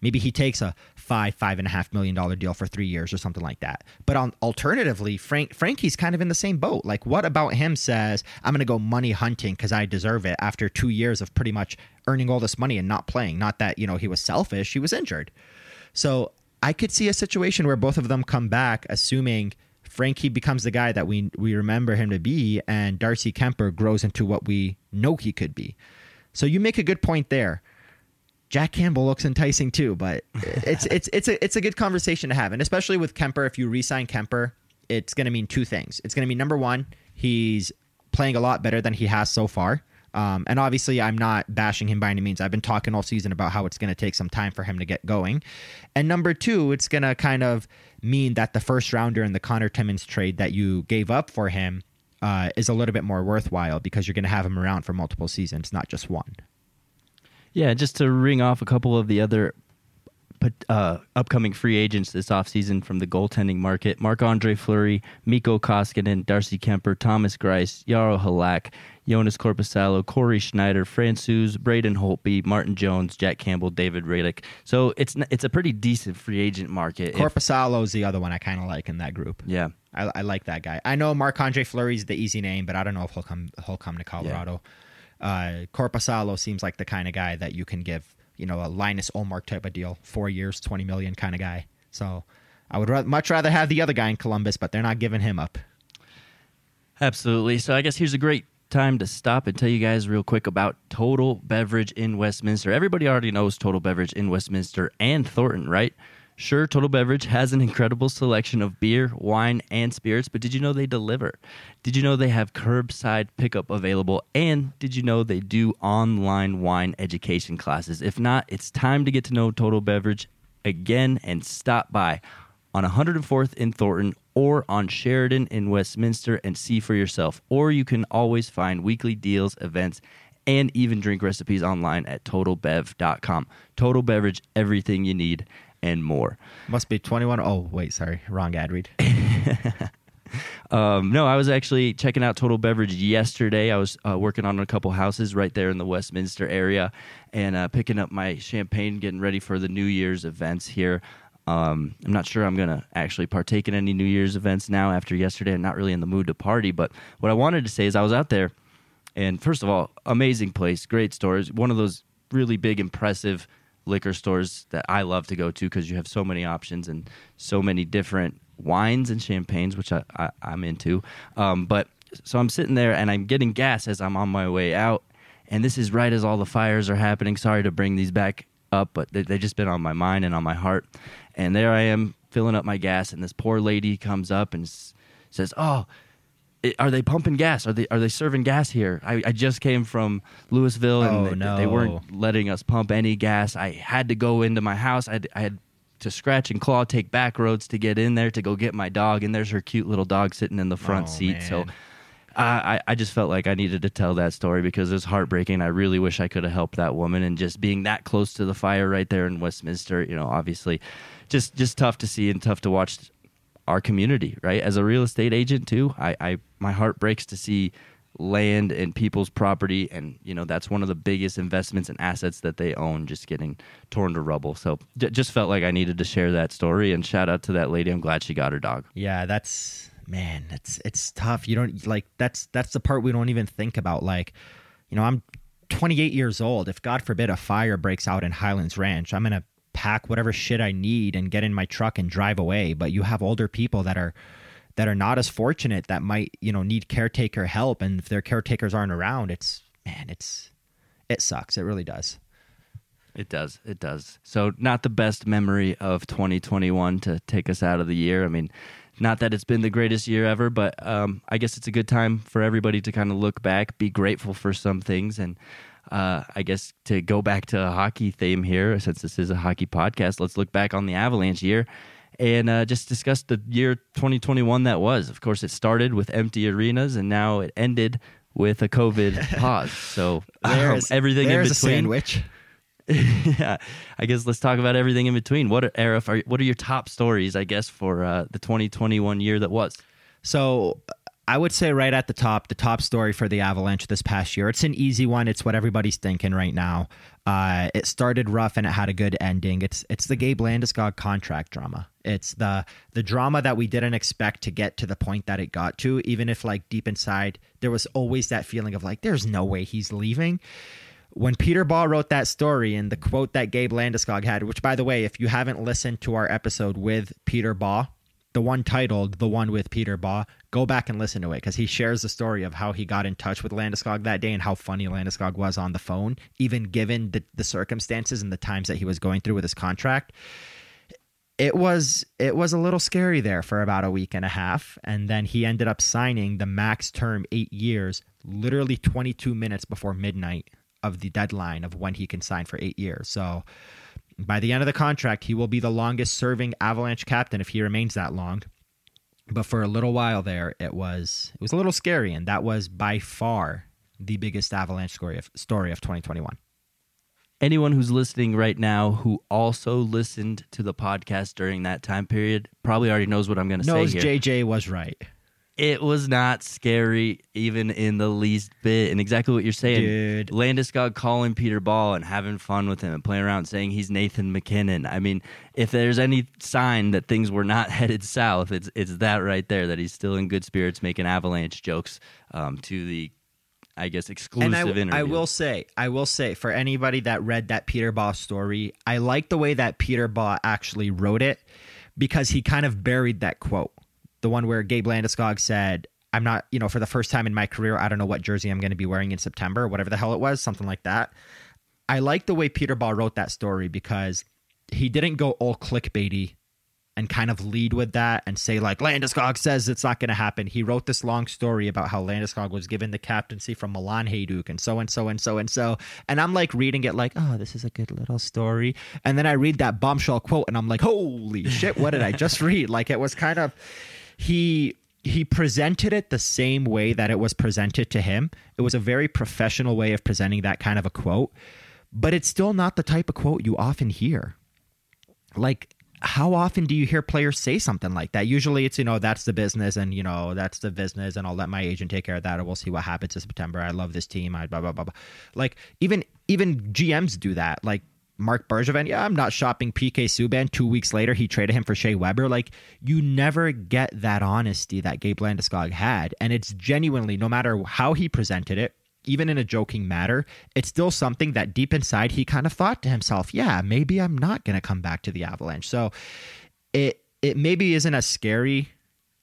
Maybe he takes a five, five and a half million dollar deal for three years or something like that. But on alternatively, Frank Frankie's kind of in the same boat. Like, what about him says, I'm gonna go money hunting because I deserve it after two years of pretty much earning all this money and not playing. Not that, you know, he was selfish, he was injured. So I could see a situation where both of them come back, assuming Frankie becomes the guy that we we remember him to be, and Darcy Kuemper grows into what we know he could be. So you make a good point there. Jack Campbell looks enticing too, but it's it's it's a it's a good conversation to have, and especially with Kuemper. If you re-sign Kuemper, it's going to mean two things. It's going to mean number one, he's playing a lot better than he has so far. Um, and obviously, I'm not bashing him by any means. I've been talking all season about how it's going to take some time for him to get going. And number two, it's going to kind of mean that the first rounder in the Connor Timmins trade that you gave up for him uh, is a little bit more worthwhile because you're going to have him around for multiple seasons, not just one. Yeah, just to ring off a couple of the other uh, upcoming free agents this offseason from the goaltending market Marc Andre Fleury, Mikko Koskinen, Darcy Kuemper, Thomas Greiss, Jaro Halak, Jonas Korpisalo, Cory Schneider, Francouz, Braden Holtby, Martin Jones, Jack Campbell, David Rittich. So it's it's a pretty decent free agent market. Korpisalo is the other one I kind of like in that group. Yeah, I, I like that guy. I know Marc Andre Fleury's the easy name, but I don't know if he'll come he'll come to Colorado. Yeah. Uh, Korpisalo seems like the kind of guy that you can give you know a Linus Ullmark type of deal, four years, twenty million kind of guy. So I would much rather have the other guy in Columbus, but they're not giving him up. Absolutely. So I guess here's a great time to stop and tell you guys real quick about Total Beverage in Westminster. Everybody already knows Total Beverage in Westminster and Thornton, right? Sure, Total Beverage has an incredible selection of beer, wine, and spirits, but did you know they deliver? Did you know they have curbside pickup available? And did you know they do online wine education classes? If not, it's time to get to know Total Beverage again and stop by on 104th in Thornton or on Sheridan in Westminster and see for yourself. Or you can always find weekly deals, events, and even drink recipes online at totalbev.com. Total Beverage, everything you need and more. Must be 21. Oh, wait, sorry. Wrong ad read. um, no, I was actually checking out Total Beverage yesterday. I was uh, working on a couple houses right there in the Westminster area and uh, picking up my champagne, getting ready for the New Year's events here. Um, I'm not sure I'm going to actually partake in any New Year's events now after yesterday. I'm not really in the mood to party. But what I wanted to say is I was out there, and first of all, amazing place, great stores. One of those really big, impressive liquor stores that I love to go to because you have so many options and so many different wines and champagnes, which I, I, am into. Um, but so I'm sitting there and I'm getting gas as I'm on my way out. And this is right as all the fires are happening. Sorry to bring these back up, but they, have just been on my mind and on my heart. And there I am filling up my gas, and this poor lady comes up and says, "Oh, are they pumping gas? Are they are they serving gas here? I, I just came from Louisville and oh, they, no. they, weren't letting us pump any gas. I had to go into my house. I had, I had to scratch and claw, take back roads to get in there to go get my dog. And there's her cute little dog sitting in the front oh, seat. Man. So I, I just felt like I needed to tell that story because it's heartbreaking. I really wish I could have helped that woman and just being that close to the fire right there in Westminster, you know, obviously just just tough to see and tough to watch our community, right? As a real estate agent too, I, I my heart breaks to see land and people's property and you know that's one of the biggest investments and assets that they own just getting torn to rubble so just felt like i needed to share that story and shout out to that lady i'm glad she got her dog Yeah, that's man, it's it's tough. You don't like that's that's the part we don't even think about. Like, you know, I'm 28 years old. If God forbid a fire breaks out in Highlands Ranch, I'm gonna pack whatever shit I need and get in my truck and drive away. But you have older people that are that are not as fortunate that might you know need caretaker help, and if their caretakers aren't around, it's man, it's it sucks. It really does. It does. It does. So, not the best memory of 2021 to take us out of the year. I mean, not that it's been the greatest year ever, but um, I guess it's a good time for everybody to kind of look back, be grateful for some things, and uh, I guess to go back to a hockey theme here, since this is a hockey podcast, let's look back on the Avalanche year and uh, just discuss the year 2021 that was. Of course, it started with empty arenas, and now it ended with a COVID pause. So, um, There's everything in between a sandwich. yeah, I guess let's talk about everything in between. What are Aarif, are what are your top stories? I guess for uh, the 2021 year that was. So I would say right at the top, the top story for the Avalanche this past year. It's an easy one. It's what everybody's thinking right now. Uh, it started rough and it had a good ending. It's it's the Gabe Landeskog contract drama. It's the the drama that we didn't expect to get to the point that it got to. Even if like deep inside there was always that feeling of like there's no way he's leaving. When Peter Baugh wrote that story and the quote that Gabe Landeskog had, which by the way, if you haven't listened to our episode with Peter Baugh, the one titled "The One with Peter Baugh," go back and listen to it because he shares the story of how he got in touch with Landeskog that day and how funny Landeskog was on the phone, even given the, the circumstances and the times that he was going through with his contract. It was it was a little scary there for about a week and a half, and then he ended up signing the max term eight years, literally 22 minutes before midnight of the deadline of when he can sign for eight years. So by the end of the contract, he will be the longest serving Avalanche captain if he remains that long. But for a little while there, it was it was a little scary, and that was by far the biggest Avalanche story of story of 2021. Anyone who's listening right now who also listened to the podcast during that time period probably already knows what I'm going to say Knows here. JJ was right, it was not scary even in the least bit, and exactly what you're saying. dude. Landeskog calling Peter Baugh and having fun with him and playing around saying he's Nathan MacKinnon. I mean, if there's any sign that things were not headed south, it's it's that right there that he's still in good spirits making avalanche jokes um, to the, I guess, exclusive And I, interview. I will say, I will say, for anybody that read that Peter Baugh story, I like the way that Peter Baugh actually wrote it because he kind of buried that quote, the one where Gabe Landeskog said, "I'm not, you know, for the first time in my career, I don't know what jersey I'm going to be wearing in September, whatever the hell it was, something like that." I like the way Peter Baugh wrote that story because he didn't go all clickbaity and kind of lead with that and say like Landeskog says it's not going to happen. He wrote this long story about how Landeskog was given the captaincy from Milan Hejduk and so and so and so and so. And I'm like reading it like, oh, this is a good little story. And then I read that bombshell quote and I'm like, holy shit, what did I just read? Like it was kind of he he presented it the same way that it was presented to him. It was a very professional way of presenting that kind of a quote, but it's still not the type of quote you often hear like how often do you hear players say something like that? Usually it's, you know, that's the business and, you know, that's the business and I'll let my agent take care of that and we'll see what happens in September. I love this team. I blah, blah, blah, blah. Like even, even GMs do that. Like Marc Bergevin, yeah, I'm not shopping PK Subban. Two weeks later, he traded him for Shea Weber. Like you never get that honesty that Gabe Landeskog had. And it's genuinely, no matter how he presented it, even in a joking matter, it's still something that deep inside he kind of thought to himself, yeah, maybe I'm not going to come back to the Avalanche. So it it maybe isn't as scary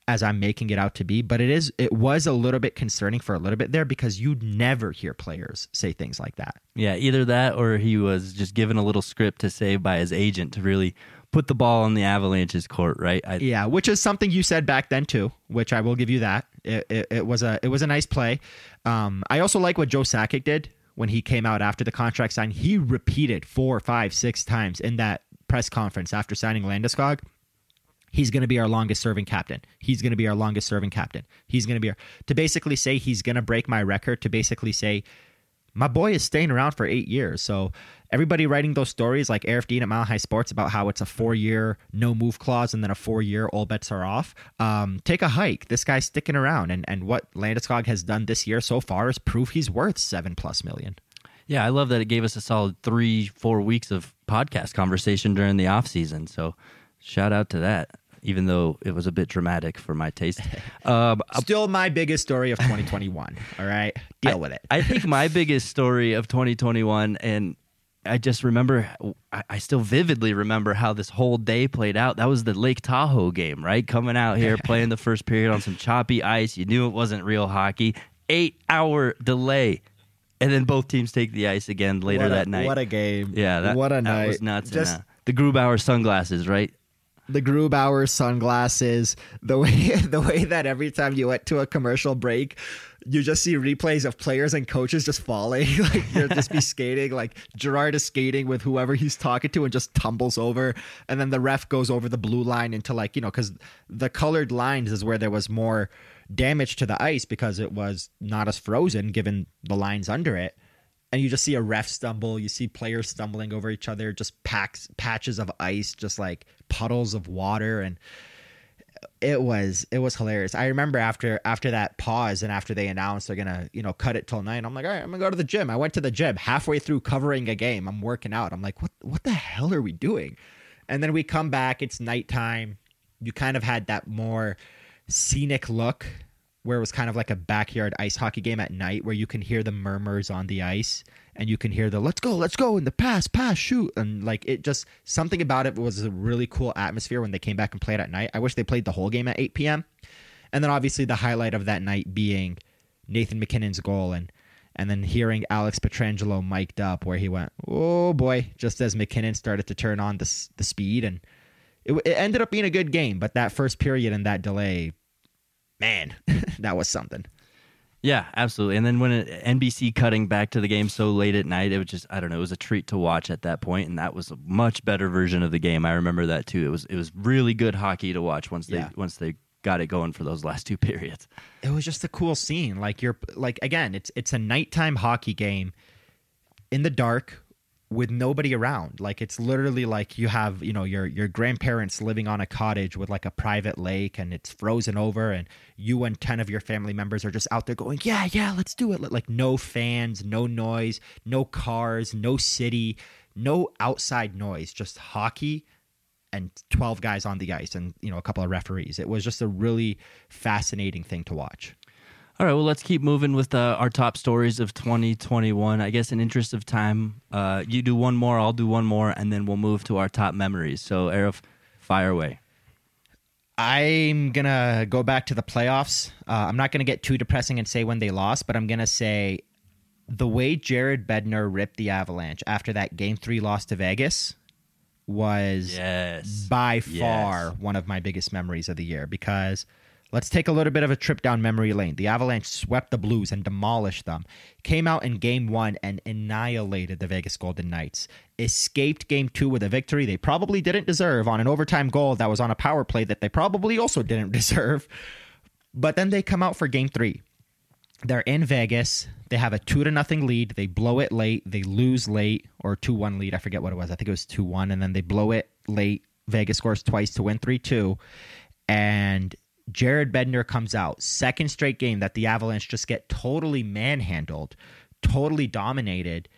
as I'm making it out to be, but it is it was a little bit concerning for a little bit there because you'd never hear players say things like that. Yeah, either that or he was just given a little script to say by his agent to really put the ball on the Avalanche's court, right? I, Yeah, which is something you said back then too, which I will give you that. It, it, it was a it was a nice play. Um, I also like what Joe Sakic did when he came out after the contract sign. He repeated four, five, six times in that press conference after signing Landeskog. He's going to be our longest serving captain. He's going to be our longest serving captain. He's going to be our, to basically say he's going to break my record. To basically say my boy is staying around for eight years. So everybody writing those stories like Eric Dean at Mile High Sports about how it's a four year no move clause and then a four year all bets are off. Um, take a hike. This guy's sticking around, and and what Landeskog has done this year so far is proof he's worth seven plus million. Yeah, I love that it gave us a solid three, four weeks of podcast conversation during the off season. So shout out to that, even though it was a bit dramatic for my taste. Um, Still my biggest story of 2021. all right, deal I, with it. I think my biggest story of 2021, and I just remember, I, still vividly remember how this whole day played out. That was the Lake Tahoe game, right? Coming out here, playing the first period on some choppy ice. You knew it wasn't real hockey. Eight hour delay and then both teams take the ice again later a, that night. What a game! Yeah, that, what a that night! was nuts. Just uh, the Grubauer sunglasses, right? The Grubauer sunglasses. The way the way that every time you went to a commercial break, you just see replays of players and coaches just falling. like you'll just be skating. Like Girard is skating with whoever he's talking to and just tumbles over, and then the ref goes over the blue line into like you know because the colored lines is where there was more damage to the ice because it was not as frozen given the lines under it. And you just see a ref stumble, you see players stumbling over each other, just packs patches of ice, just like puddles of water and it was it was hilarious. I remember after after that pause and after they announced they're gonna you know cut it till nine. I'm like, all right, I'm gonna go to the gym. I went to the gym halfway through covering a game. I'm working out. I'm like, what what the hell are we doing? And then we come back. It's nighttime. You kind of had that more scenic look where it was kind of like a backyard ice hockey game at night where you can hear the murmurs on the ice and you can hear the let's go let's go and the pass pass shoot. And like it just something about it was a really cool atmosphere when they came back and played at night. I wish they played the whole game at 8 p.m and then obviously the highlight of that night being nathan mackinnon's goal and and then hearing alex Pietrangelo mic'd up where he went oh boy just as mackinnon started to turn on the, the speed. And it, it ended up being a good game but that first period and that delay man, that was something. Yeah, absolutely. And then when it, NBC cutting back to the game so late at night, it was just I don't know, it was a treat to watch at that point, and that was a much better version of the game. I remember that too. It was it was really good hockey to watch once they Yeah. once they got it going for those last two periods. It was just a cool scene. Like you're like again, it's it's a nighttime hockey game in the dark with nobody around. Like it's literally like you have, you know, your your grandparents living on a cottage with like a private lake and it's frozen over and you and 10 of your family members are just out there going, "Yeah, yeah, let's do it." Like no fans, no noise, no cars, no city, no outside noise, just hockey and 12 guys on the ice and, you know, a couple of referees. It was just a really fascinating thing to watch. All right, well, let's keep moving with uh, our top stories of 2021. I guess in interest of time, uh, you do one more, I'll do one more, and then we'll move to our top memories. So, Aarif, fire away. I'm gonna go back to the playoffs. Uh, I'm not gonna get too depressing and say when they lost, but I'm gonna say the way Jared Bednar ripped the Avalanche after that Game Three loss to Vegas was Yes. by Yes. far one of my biggest memories of the year because let's take a little bit of a trip down memory lane. The Avalanche swept the Blues and demolished them. Came out in game one and annihilated the Vegas Golden Knights. Escaped game two with a victory they probably didn't deserve on an overtime goal that was on a power play that they probably also didn't deserve. But then they come out for game three. They're in Vegas. They have a two to nothing lead. They blow it late. They lose late or two one lead. I forget what it was. I think it was two one, and then they blow it late. Vegas scores twice to win three two, and Jared Bednar comes out second straight game that the Avalanche just get totally manhandled, totally dominated.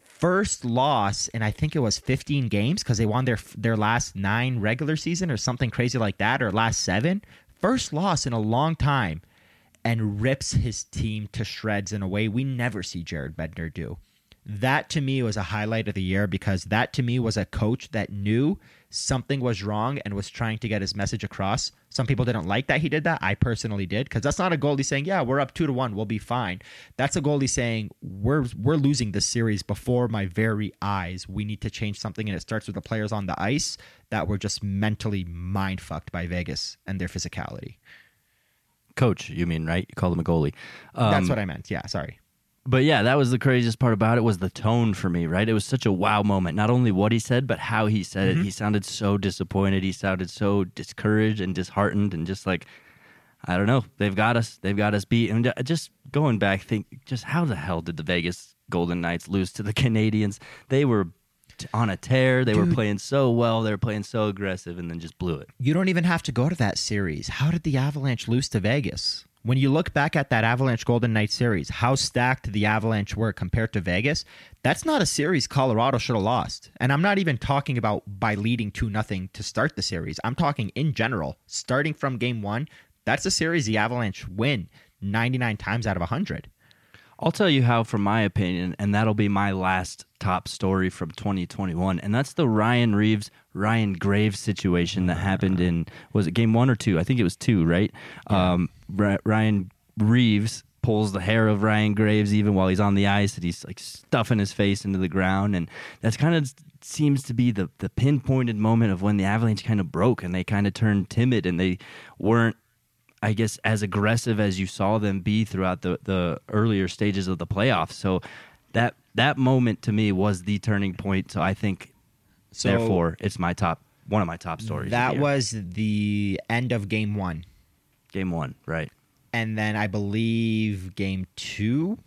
First loss, and I think it was 15 games because they won their their last nine regular season or something crazy like that, or last seven. First loss in a long time and rips his team to shreds in a way we never see Jared Bednar do. That to me was a highlight of the year because that to me was a coach that knew something was wrong and was trying to get his message across. Some people didn't like that he did that. I personally did because that's not a goalie saying, "Yeah, we're up two to one, we'll be fine." That's a goalie saying, "We're we're losing this series before my very eyes. We need to change something." And it starts with the players on the ice that were just mentally mind fucked by Vegas and their physicality. Coach, you mean, right? You called him a goalie. Um, That's what I meant. Yeah, sorry. But yeah, that was the craziest part about it was the tone for me, right? It was such a wow moment. Not only what he said, but how he said Mm-hmm. it. He sounded so disappointed. He sounded so discouraged and disheartened and just like I don't know. They've got us. They've got us beat. And uh, just going back, think just how the hell did the Vegas Golden Knights lose to the Canadiens? They were t- on a tear. They were playing so well. They were playing so aggressive, and then just blew it. You don't even have to go to that series. How did the Avalanche lose to Vegas? When you look back at that Avalanche Golden Knights series, how stacked the Avalanche were compared to Vegas, that's not a series Colorado should have lost. And I'm not even talking about by leading 2 nothing to start the series. I'm talking in general, starting from game 1, that's a series the Avalanche win 99 times out of 100. I'll tell you how, from my opinion, and that'll be my last top story from 2021, and that's the Ryan Reaves Ryan Graves situation that happened in was it game one or two? I think it was two, right? Um, Ry- Ryan Reaves pulls the hair of Ryan Graves even while he's on the ice, and he's like stuffing his face into the ground, and that's kind of seems to be the the pinpointed moment of when the Avalanche kind of broke and they kind of turned timid and they weren't I guess as aggressive as you saw them be throughout the the earlier stages of the playoffs. So that that moment to me was the turning point. So I think So therefore it's my top one of my top stories. of the that was the end of game 1. game one, right? and then I believe game two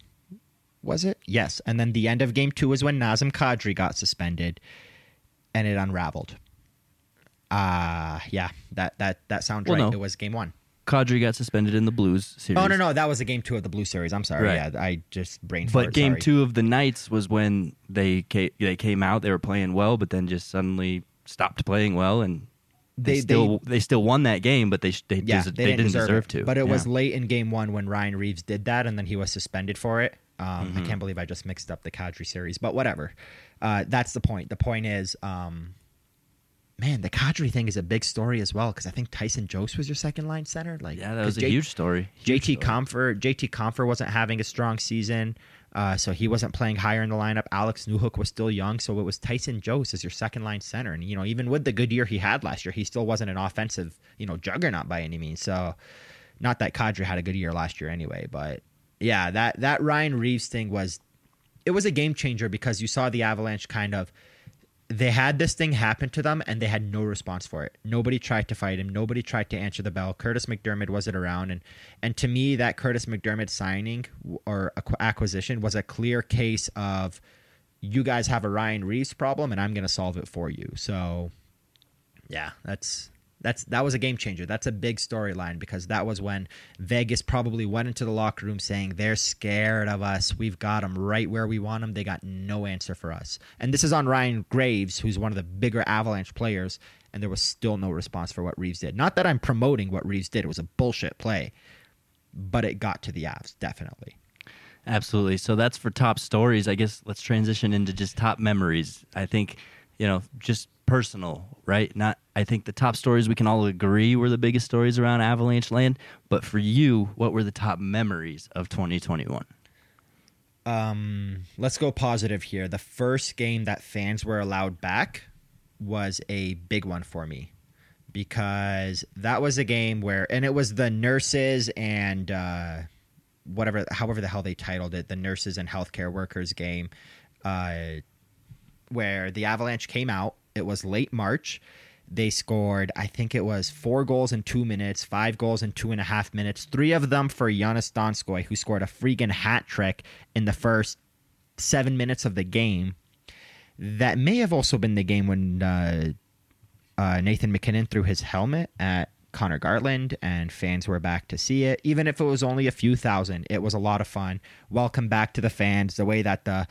was it? Yes, and then the end of game two was when Nazem Kadri got suspended, and it unraveled. Ah, yeah, that that that sounds Well, right. no. It was game one. Kadri got suspended in the Blues series. Oh no, no, that was the game two of the Blue Series. I'm sorry. Right. Yeah, I just brain. But farted, game sorry. two of the Knights was when they came, they came out. They were playing well, but then just suddenly stopped playing well, and they, They- still they, still won that game, but they they, yeah, des- they, they didn't, deserve, it. to. But it was late in game one when Ryan Reaves did that, and then he was suspended for it. Um, Mm-hmm. I can't believe I just mixed up the Kadri series, but whatever. Uh, that's the point. The point is, um, man, the Kadri thing is a big story as well because I think Tyson Jost was your second line center. Like, yeah, that was a J- huge story. Huge JT story. Compher, JT Compher wasn't having a strong season, uh, so he wasn't playing higher in the lineup. Alex Newhook was still young, so it was Tyson Jost as your second line center, and you know even with the good year he had last year, he still wasn't an offensive you know juggernaut by any means. So, not that Kadri had a good year last year anyway, but yeah, that that Ryan Reaves thing was it was a game changer because you saw the Avalanche kind of they had this thing happen to them and they had no response for it. Nobody tried to fight him. Nobody tried to answer the bell. Kurtis MacDermid wasn't around, and and to me, that Kurtis MacDermid signing or acquisition was a clear case of you guys have a Ryan Reaves problem, and I'm going to solve it for you. So, yeah, that's that's that was a game changer. That's a big storyline because that was when Vegas probably went into the locker room saying they're scared of us. We've got them right where we want them. They got no answer for us. And this is on Ryan Graves, who's one of the bigger Avalanche players, and there was still no response for what Reaves did. Not that I'm promoting what Reaves did; it was a bullshit play, but it got to the Avs definitely. Absolutely. So that's for top stories. I guess let's transition into just top memories. I think, you know, just personal, right? Not I think the top stories we can all agree were the biggest stories around Avalanche land, but for you, what were the top memories of 2021? um, let's go positive here. The first game that fans were allowed back was a big one for me because that was a game where, and it was the nurses and uh, whatever, however the hell they titled it, the nurses and healthcare workers game, uh, where the Avalanche came out. It was late March. They scored, I think it was four goals in two minutes, five goals in two and a half minutes, three of them for Joonas Donskoi, who scored a freaking hat trick in the first seven minutes of the game. That may have also been the game when uh, uh, Nathan MacKinnon threw his helmet at Conor Garland, and fans were back to see it. Even if it was only a few thousand, it was a lot of fun. Welcome back to the fans. The way that the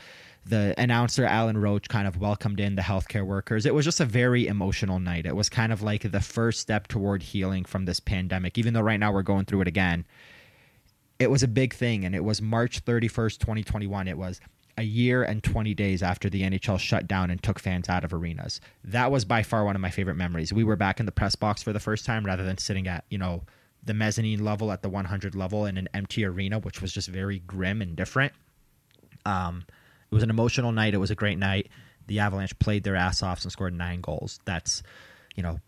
the announcer Alan Roach kind of welcomed in the healthcare workers. It was just a very emotional night. It was kind of like the first step toward healing from this pandemic. Even though right now we're going through it again, it was a big thing, and it was March thirty first, twenty twenty one. It was a year and 20 days after the NHL shut down and took fans out of arenas. That was by far one of my favorite memories. We were back in the press box for the first time rather than sitting at, you know, the mezzanine level at the 100 level in an empty arena, which was just very grim and different. Um, it was an emotional night. It was a great night. The Avalanche played their ass off and scored nine goals. That's, you know,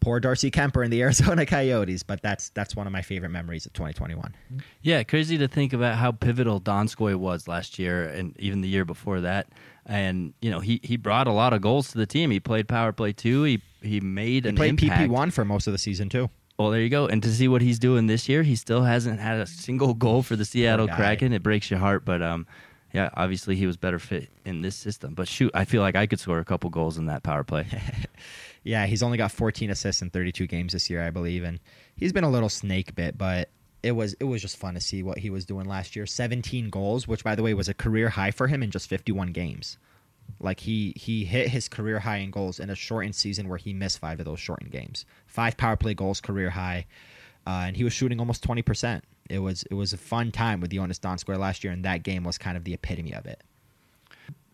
poor Darcy Kuemper and the Arizona Coyotes, but that's that's one of my favorite memories of 2021. Yeah, crazy to think about how pivotal Donskoi was last year and even the year before that. And you know, he he brought a lot of goals to the team. He played power play two. He he made an He an played. PP one for most of the season too. Well, there you go. And to see what he's doing this year, he still hasn't had a single goal for the Seattle. Kraken. It breaks your heart, but um, yeah, obviously he was better fit in this system. But shoot, I feel like I could score a couple goals in that power play. Yeah, he's only got 14 assists in 32 games this year, I believe, and he's been a little snake bit, but it was it was just fun to see what he was doing last year. 17 goals, which by the way was a career high for him in just 51 games. Like he he hit his career high in goals in a shortened season where he missed five of those shortened games. Five power play goals, career high, uh, and he was shooting almost 20 percent. It was it was a fun time with Joonas Donskoi last year, and that game was kind of the epitome of it.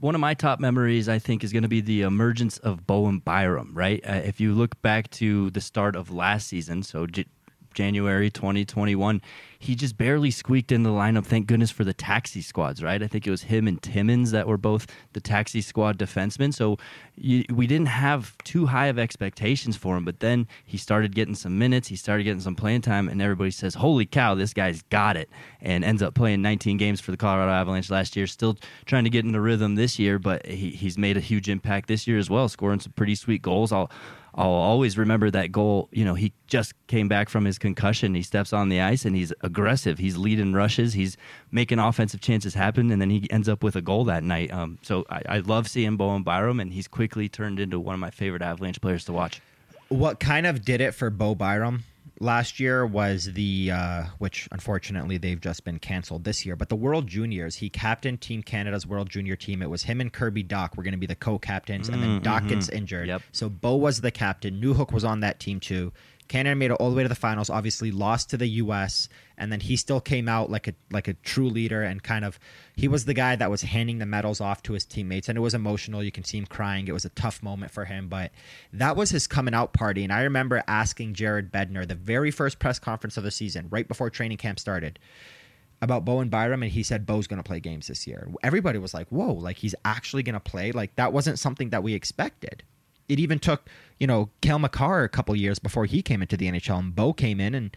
one of my top memories, I think, is going to be the emergence of Bowen Byram. Right, uh, if you look back to the start of last season, so J- January 2021, he just barely squeaked in the lineup. Thank goodness for the taxi squads, right? I think it was him and Timmins that were both the taxi squad defensemen. So you, we didn't have too high of expectations for him, but then he started getting some minutes, he started getting some playing time, and everybody says, "Holy cow, this guy's got it!" And ends up playing 19 games for the Colorado Avalanche last year. Still trying to get into rhythm this year, but he, he's made a huge impact this year as well, scoring some pretty sweet goals. I'll I'll always remember that goal. You know, he just came back from his concussion. He steps on the ice and he's aggressive. He's leading rushes. He's making offensive chances happen, and then he ends up with a goal that night. Um, so I, I love seeing Bowen Byram, and he's quickly turned into one of my favorite Avalanche players to watch. what kind of did it for Bo Byram last year was the uh, which unfortunately they've just been canceled this year. But the World Juniors, he captained Team Canada's World Junior team. It was him and Kirby Dach were going to be the co-captains, and then Dach gets injured. Yep. So Bo was the captain. Newhook was on that team too. Canada made it all the way to the finals. Obviously, lost to the U.S. and then he still came out like a like a true leader and kind of he was the guy that was handing the medals off to his teammates and it was emotional. You can see him crying. It was a tough moment for him, but that was his coming out party. And I remember asking Jared Bednar the very first press conference of the season, right before training camp started, about Bo and Byram, and he said Bo's going to play games this year. Everybody was like, "Whoa!" Like he's actually going to play. Like that wasn't something that we expected. It even took you know Cale Makar a couple years before he came into the NHL, and Bo came in, and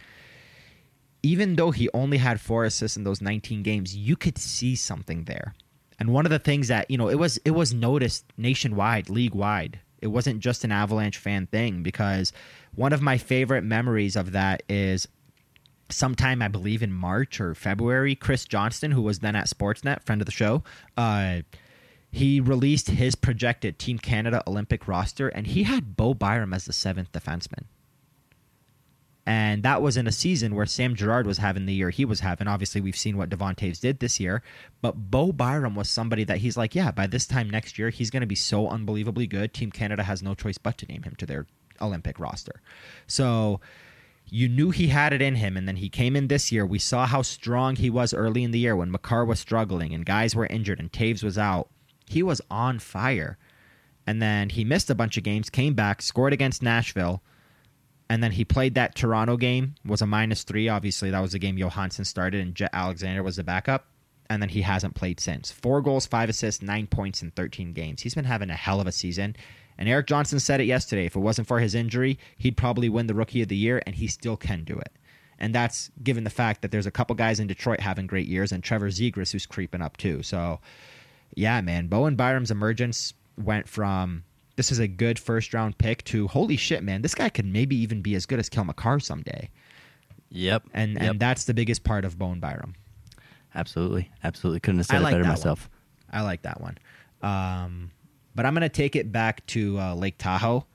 even though he only had four assists in those 19 games, you could see something there. And one of the things that you know it was it was noticed nationwide, league wide. It wasn't just an Avalanche fan thing because one of my favorite memories of that is sometime I believe in March or February, Chris Johnston, who was then at Sportsnet, friend of the show, uh, he released his projected Team Canada Olympic roster, and he had Bo Byram as the seventh defenseman. And that was in a season where Sam Girard was having the year he was having. Obviously, we've seen what Devon Toews did this year, but Bo Byram was somebody that he's like, yeah, by this time next year, he's going to be so unbelievably good. Team Canada has no choice but to name him to their Olympic roster. So you knew he had it in him, and then he came in this year. We saw how strong he was early in the year when Makar was struggling and guys were injured and Toews was out. He was on fire. And then he missed a bunch of games, came back, scored against Nashville, and then he played that Toronto game, was a minus three. Obviously, that was the game Johansson started and Jett Alexander was the backup. And then he hasn't played since. Four goals, five assists, nine points in 13 games. He's been having a hell of a season. And Erik Johnson said it yesterday. If it wasn't for his injury, he'd probably win the Rookie of the Year, and he still can do it. And that's given the fact that there's a couple guys in Detroit having great years, and Trevor Zegras who's creeping up too. So, yeah, man, Bowen Byram's emergence went from this is a good first round pick to holy shit, man, this guy could maybe even be as good as Cale Makar someday. Yep. And yep. and that's the biggest part of Bone Byram. absolutely, absolutely couldn't have said like it better myself. I like that one. Um, but I'm going to take it back to uh, Lake Tahoe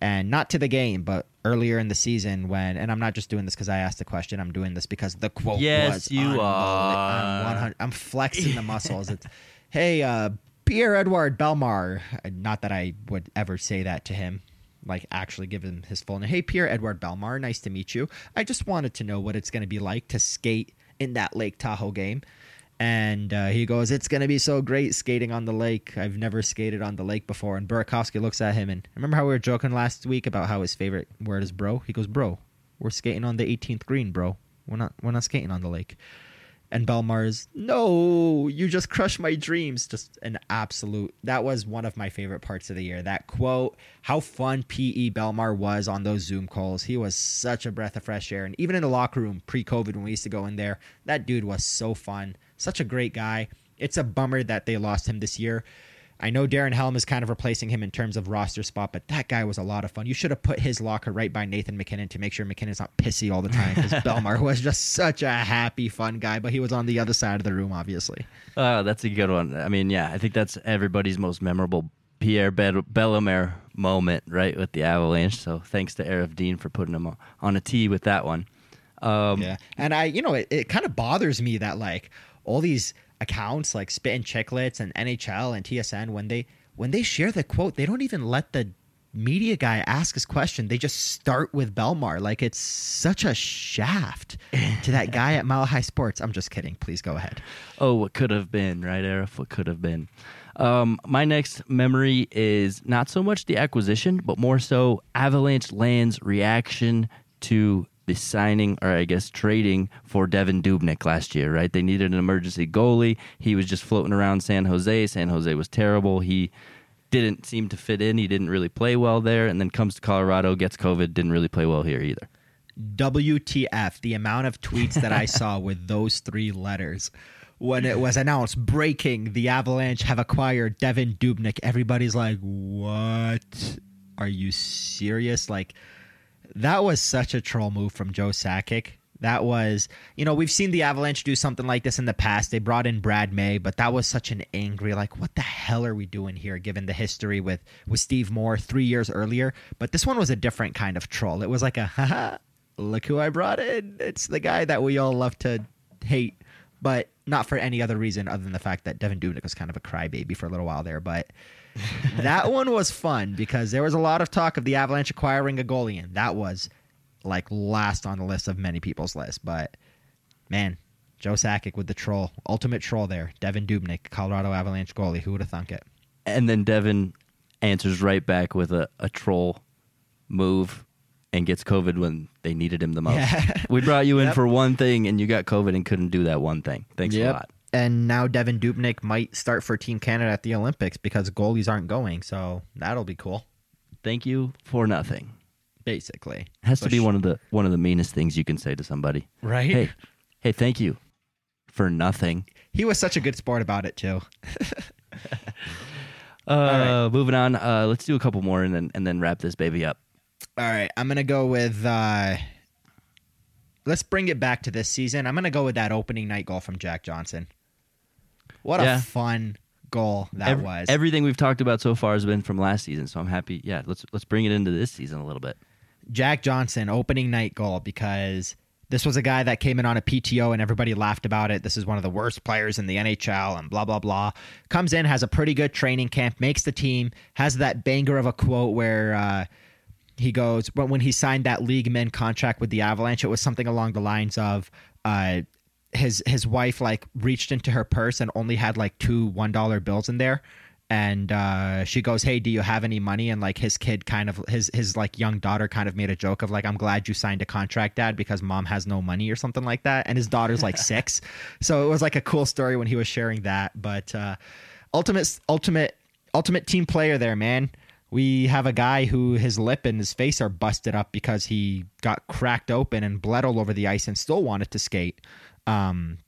and not to the game, but earlier in the season when, and I'm not just doing this because I asked the question, I'm doing this because the quote Yes, was you unbelievable. are. I'm, I'm flexing the muscles. It's, hey, uh, Pierre Edward Bellemare. Uh, Not that I would ever say that to him. Like actually give him his full name. Hey, Pierre Edward Bellemare, nice to meet you. I just wanted to know what it's going to be like to skate in that Lake Tahoe game. And uh, he goes, It's going to be so great skating on the lake. I've never skated on the lake before. And Burakovsky looks at him and remember how we were joking last week about how his favorite word is bro? He goes, Bro, we're skating on the 18th green, bro. We're not, we're not skating on the lake. And Bellemare's, No, you just crushed my dreams. Just an absolute, that was one of my favorite parts of the year. That quote, how fun P.E. Bellemare was on those Zoom calls. He was such a breath of fresh air. And even in the locker room pre COVID when we used to go in there, that dude was so fun such a great guy. It's a bummer that they lost him this year. I know Darren Helm is kind of replacing him in terms of roster spot, but that guy was a lot of fun. You should have put his locker right by Nathan MacKinnon to make sure MacKinnon's not pissy all the time because Bellemare was just such a happy, fun guy, but he was on the other side of the room, obviously. Oh, that's a good one. I mean, yeah, I think that's everybody's most memorable Pierre Bellemare moment, right, with the Avalanche. So thanks to Aarif Dean for putting him on a tee with that one. Um, yeah, and I, you know, it, it kind of bothers me that like all these accounts like Spit and Chiclets and NHL and TSN when they when they share the quote, they don't even let the media guy ask his question. They just start with Bellemare. Like it's such a shaft to that guy at Mile High Sports. I'm just kidding. Please go ahead. Oh, what could have been, right, Aarif? What could have been. Um, my next memory is not so much the acquisition, but more so Avalanche Land's reaction to the signing or I guess trading for Devan Dubnyk last year, right? They needed an emergency goalie. He was just floating around San Jose. San Jose was terrible. He didn't seem to fit in. He didn't really play well there and then comes to Colorado, gets COVID, didn't really play well here either. WTF, the amount of tweets that I saw with those three letters when it was announced breaking the Avalanche have acquired Devin Dubnik, Everybody's like, "What? Are you serious?" Like that was such a troll move from Joe Sakic. That was, you know, we've seen the Avalanche do something like this in the past. They brought in Brad May, but that was such an angry, like, what the hell are we doing here? Given the history with with Steve Moore three years earlier, but this one was a different kind of troll. It was like a, haha, look who I brought in. It's the guy that we all love to hate, but not for any other reason other than the fact that Devan Dubnyk was kind of a crybaby for a little while there, but that one was fun because there was a lot of talk of the Avalanche acquiring a goalie, and that was like last on the list of many people's list. But man, Joe Sakic with the troll, ultimate troll there. Devan Dubnyk, Colorado Avalanche goalie. Who would have thunk it? And then Devan answers right back with a, a troll move and gets COVID when they needed him the most. Yeah. we brought you in yep. for one thing and you got COVID and couldn't do that one thing. Thanks yep. a lot. And now Devan Dubnyk might start for Team Canada at the Olympics because goalies aren't going. So that'll be cool. Thank you for nothing. Basically, it has so to be sh- one of the one of the meanest things you can say to somebody. Right? Hey, hey, thank you for nothing. He was such a good sport about it too. uh, right. Moving on. Uh, let's do a couple more and then and then wrap this baby up. All right, I'm gonna go with. Uh, let's bring it back to this season. I'm gonna go with that opening night goal from Jack Johnson. What yeah. a fun goal that Every, was. Everything we've talked about so far has been from last season, so I'm happy. Yeah, let's let's bring it into this season a little bit. Jack Johnson opening night goal because this was a guy that came in on a PTO and everybody laughed about it. This is one of the worst players in the NHL and blah blah blah. Comes in, has a pretty good training camp, makes the team, has that banger of a quote where uh, he goes, but when he signed that league men contract with the Avalanche, it was something along the lines of uh, his his wife like reached into her purse and only had like two one dollar bills in there. And uh, she goes hey do you have any money? And like his kid kind of his his like young daughter kind of made a joke of like i'm glad you signed a contract dad because mom has no money or something like that. And his daughter's like six. So it was like a cool story when he was sharing that. But uh, ultimate ultimate ultimate team player there man. We have a guy who his lip and his face are busted up because he got cracked open and bled all over the ice and still wanted to skate um,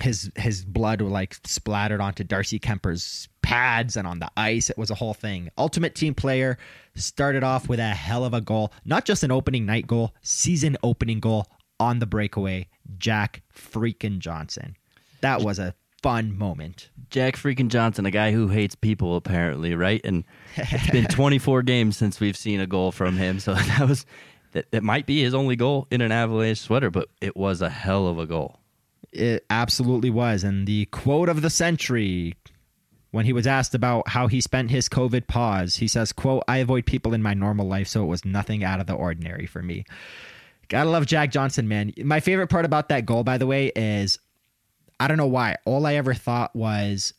his his blood like splattered onto Darcy Kuemper's pads and on the ice. It was a whole thing. Ultimate team player started off with a hell of a goal, not just an opening night goal, season opening goal on the breakaway. Jack freaking Johnson. That was a fun moment. Jack freaking Johnson, a guy who hates people apparently, right? And it's been 24 games since we've seen a goal from him, so that was that, that might be his only goal in an Avalanche sweater, but it was a hell of a goal. It absolutely was. And the quote of the century when he was asked about how he spent his COVID pause, he says, quote, I avoid people in my normal life, so it was nothing out of the ordinary for me. Gotta love Jack Johnson, man. My favorite part about that goal, by the way, is I don't know why. All I ever thought was,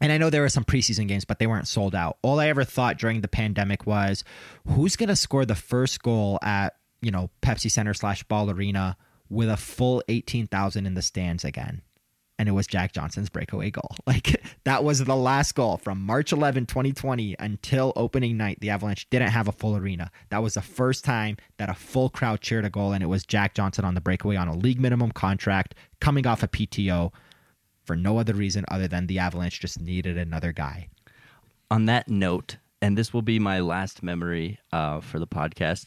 and I know there were some preseason games, but they weren't sold out. All I ever thought during the pandemic was, who's gonna score the first goal at, you know, Pepsi Center slash Ball Arena with a full 18,000 in the stands again. And it was Jack Johnson's breakaway goal. Like that was the last goal from March 11, 2020 until opening night. The Avalanche didn't have a full arena. That was the first time that a full crowd cheered a goal, and it was Jack Johnson on the breakaway on a league minimum contract coming off a PTO for no other reason other than the Avalanche just needed another guy. on that note, and this will be my last memory uh, for the podcast.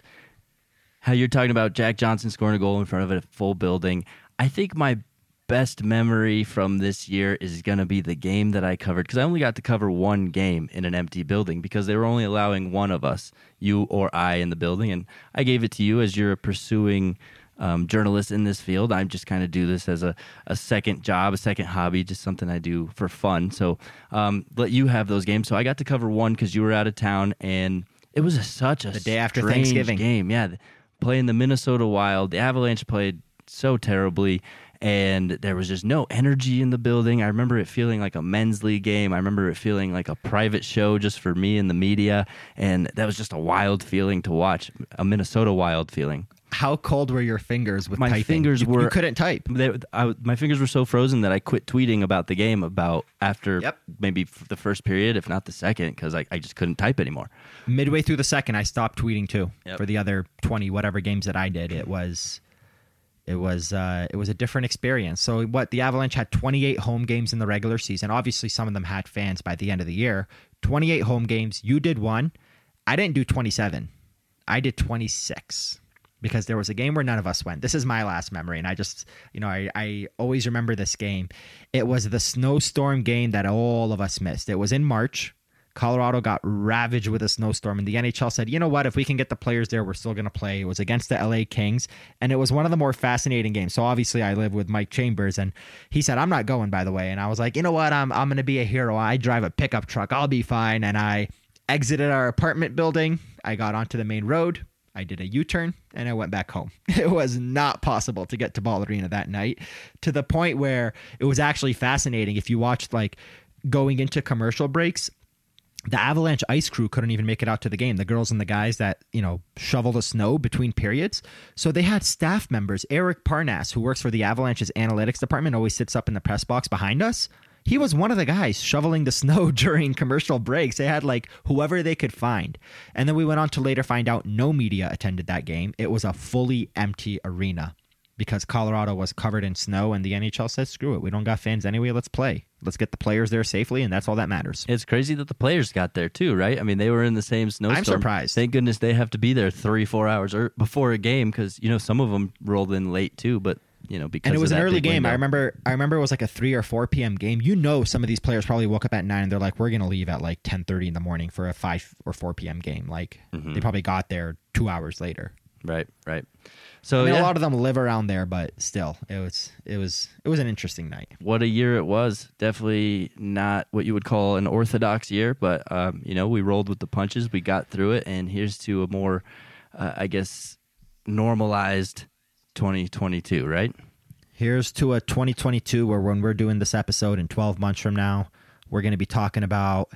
How you're talking about Jack Johnson scoring a goal in front of a full building. I think my best memory from this year is going to be the game that I covered because I only got to cover one game in an empty building because they were only allowing one of us, you or I, in the building. And I gave it to you as you're a pursuing um, journalist in this field. I just kind of do this as a, a second job, a second hobby, just something I do for fun. So um, let you have those games. So I got to cover one because you were out of town, and it was a, such a The day after Thanksgiving. game. Yeah, playing the Minnesota Wild, the Avalanche played so terribly. And there was just no energy in the building. I remember it feeling like a men's league game. I remember it feeling like a private show just for me and the media. And that was just a wild feeling to watch, a Minnesota wild feeling. How cold were your fingers with My typing? fingers You- were- You couldn't type. They, I, my fingers were so frozen that I quit tweeting about the game about after Yep. maybe f- the first period, if not the second, because I, I just couldn't type anymore. Midway through the second, I stopped tweeting too. Yep. For the other twenty whatever games that I did, it was, it was, uh, it was a different experience. So what the Avalanche had twenty eight home games in the regular season. Obviously, some of them had fans by the end of the year. Twenty eight home games. You did one. I didn't do twenty seven. I did twenty six. Because there was a game where none of us went. This is my last memory, and I just, you know, I, I always remember this game. It was the snowstorm game that all of us missed. It was in March. Colorado got ravaged with a snowstorm, and the NHL said, you know what, if we can get the players there, we're still going to play. It was against the LA Kings, and it was one of the more fascinating games. So obviously, I live with Mike Chambers, and he said, I'm not going, by the way. And I was like, you know what, I'm, I'm going to be a hero. I drive a pickup truck, I'll be fine. And I exited our apartment building. I got onto the main road. I did a U turn and I went back home. It was not possible to get to Ball Arena that night to the point where it was actually fascinating. If you watched like going into commercial breaks, the Avalanche ice crew couldn't even make it out to the game. The girls and the guys that, you know, shovel the snow between periods. So they had staff members. Eric Parnas, who works for the Avalanche's analytics department, always sits up in the press box behind us. He was one of the guys shoveling the snow during commercial breaks. They had like whoever they could find. And then we went on to later find out no media attended that game. It was a fully empty arena because Colorado was covered in snow and the NHL said, screw it. We don't got fans anyway. Let's play. Let's get the players there safely. And that's all that matters. It's crazy that the players got there too, right? I mean, they were in the same snowstorm. surprised. Thank goodness they have to be there three, four hours or before a game because you know some of them rolled in late too. But you know because and it was an early game. window. I remember. I remember it was like a three or four p.m. game. You know, some of these players probably woke up at nine and they're like, "We're gonna leave at like ten thirty in the morning for a five or four p.m. game." Like Mm-hmm. they probably got there two hours later. Right, right. So I mean, yeah, a lot of them live around there, but still, it was it was it was an interesting night. what a year it was. Definitely not what you would call an orthodox year, but um, you know we rolled with the punches. We got through it, and here's to a more, uh, I guess, normalized 2022. Right? Here's to a 2022 where when we're doing this episode in 12 months from now, we're going to be talking about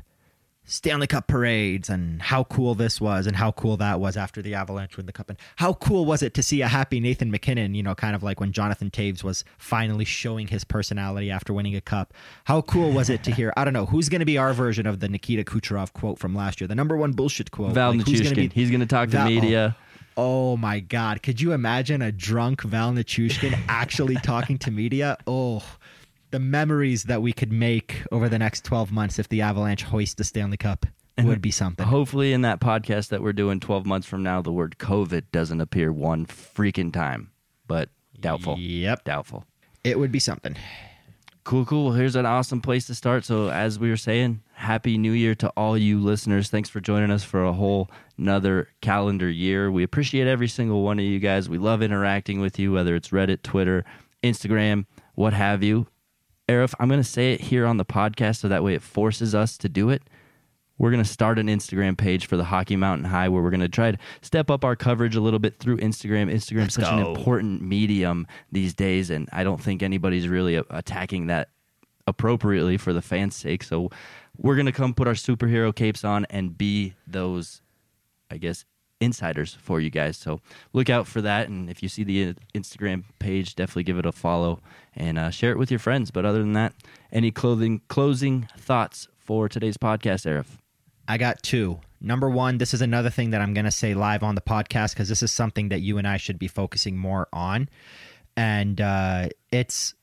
Stanley Cup parades and how cool this was and how cool that was after the Avalanche win the cup and how cool was it to see a happy Nathan MacKinnon, you know, kind of like when Jonathan Toews was finally showing his personality after winning a cup. How cool was it to hear, I don't know, who's going to be our version of the Nikita Kucherov quote from last year, the number one bullshit quote. Val Like, Nichushkin. be- He's going to talk to Val- media. Oh Oh my God. Could you imagine a drunk Val Nichushkin actually talking to media? Oh, the memories that we could make over the next 12 months if the Avalanche hoist the Stanley Cup would be something. Hopefully, in that podcast that we're doing 12 months from now, the word COVID doesn't appear one freaking time. But doubtful. Yep. Doubtful. It would be something. Cool, cool. Well, here's an awesome place to start. So, as we were saying, Happy New Year to all you listeners. Thanks for joining us for a whole another calendar year. We appreciate every single one of you guys. We love interacting with you, whether it's Reddit, Twitter, Instagram, what have you. Aarif, I'm going to say it here on the podcast so that way it forces us to do it. We're going to start an Instagram page for the Hockey Mountain High where we're going to try to step up our coverage a little bit through Instagram. Instagram's such an important medium these days, and I don't think anybody's really attacking that appropriately for the fans' sake. So we're going to come put our superhero capes on and be those, I guess, insiders for you guys. So look out for that. And if you see the uh, Instagram page, definitely give it a follow and uh, share it with your friends. But other than that, any clothing closing thoughts for today's podcast, Aarif? I got two. Number one, this is another thing that I'm going to say live on the podcast because this is something that you and I should be focusing more on. And uh, it's,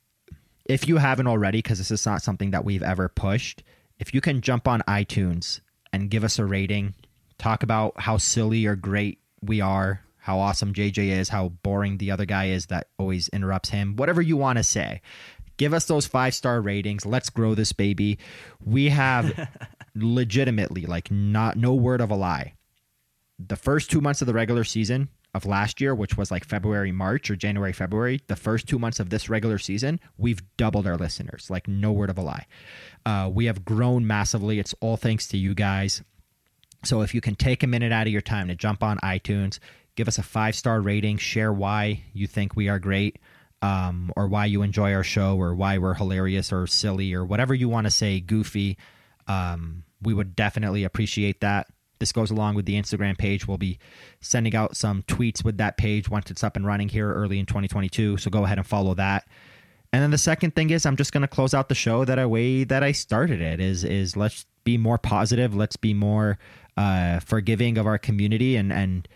if you haven't already, because this is not something that we've ever pushed, if you can jump on iTunes and give us a rating. Talk about how silly or great we are, how awesome JJ is, how boring the other guy is that always interrupts him. Whatever you want to say. Give us those five star ratings. Let's grow this baby. We have legitimately, like, not no word of a lie. The first two months of the regular season of last year, which was like February, March, or January, February, the first two months of this regular season, we've doubled our listeners. Like, no word of a lie. Uh, we have grown massively. It's all thanks to you guys. So, if you can take a minute out of your time to jump on iTunes, give us a five star rating, share why you think we are great um, or why you enjoy our show or why we're hilarious or silly or whatever you want to say, goofy, um, we would definitely appreciate that. This goes along with the Instagram page. We'll be sending out some tweets with that page once it's up and running here early in 2022. So go ahead and follow that. And then the second thing is I'm just going to close out the show that I way that I started it is is let's be more positive. Let's be more uh, forgiving of our community and and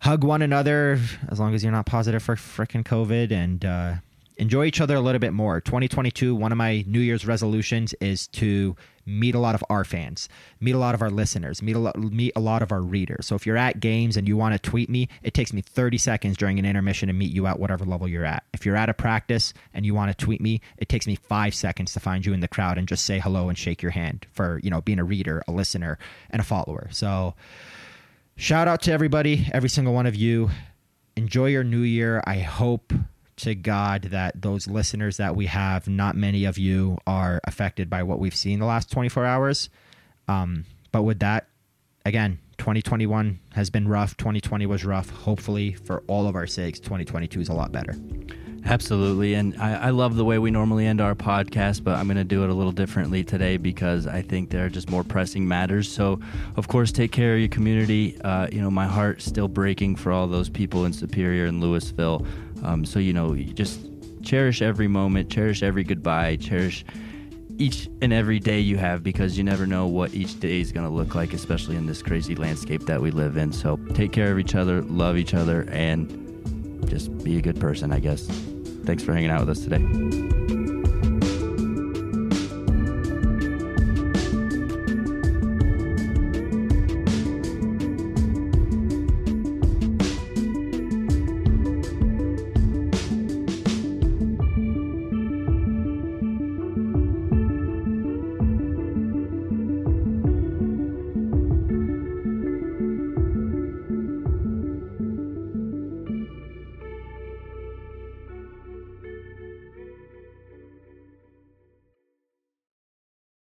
hug one another as long as you're not positive for freaking COVID and uh, enjoy each other a little bit more. 2022, one of my New Year's resolutions is to meet a lot of our fans, meet a lot of our listeners, meet a lot, meet a lot of our readers. So if you're at games and you want to tweet me, it takes me 30 seconds during an intermission to meet you at whatever level you're at. If you're at a practice and you want to tweet me, it takes me five seconds to find you in the crowd and just say hello and shake your hand for you know being a reader, a listener, and a follower. So shout out to everybody, every single one of you. Enjoy your new year. I hope to God that those listeners that we have, not many of you are affected by what we've seen the last 24 hours. Um, but with that, again, 2021 has been rough. 2020 was rough. Hopefully, for all of our sakes, 2022 is a lot better. Absolutely. And I, I, love the way we normally end our podcast, but I'm going to do it a little differently today because I think there are just more pressing matters. So, of course, take care of your community. Uh, you know, my heart's still breaking for all those people in Superior and Louisville. Um, so, you know, you just cherish every moment, cherish every goodbye, cherish each and every day you have because you never know what each day is going to look like, especially in this crazy landscape that we live in. So, take care of each other, love each other, and just be a good person, I guess. Thanks for hanging out with us today.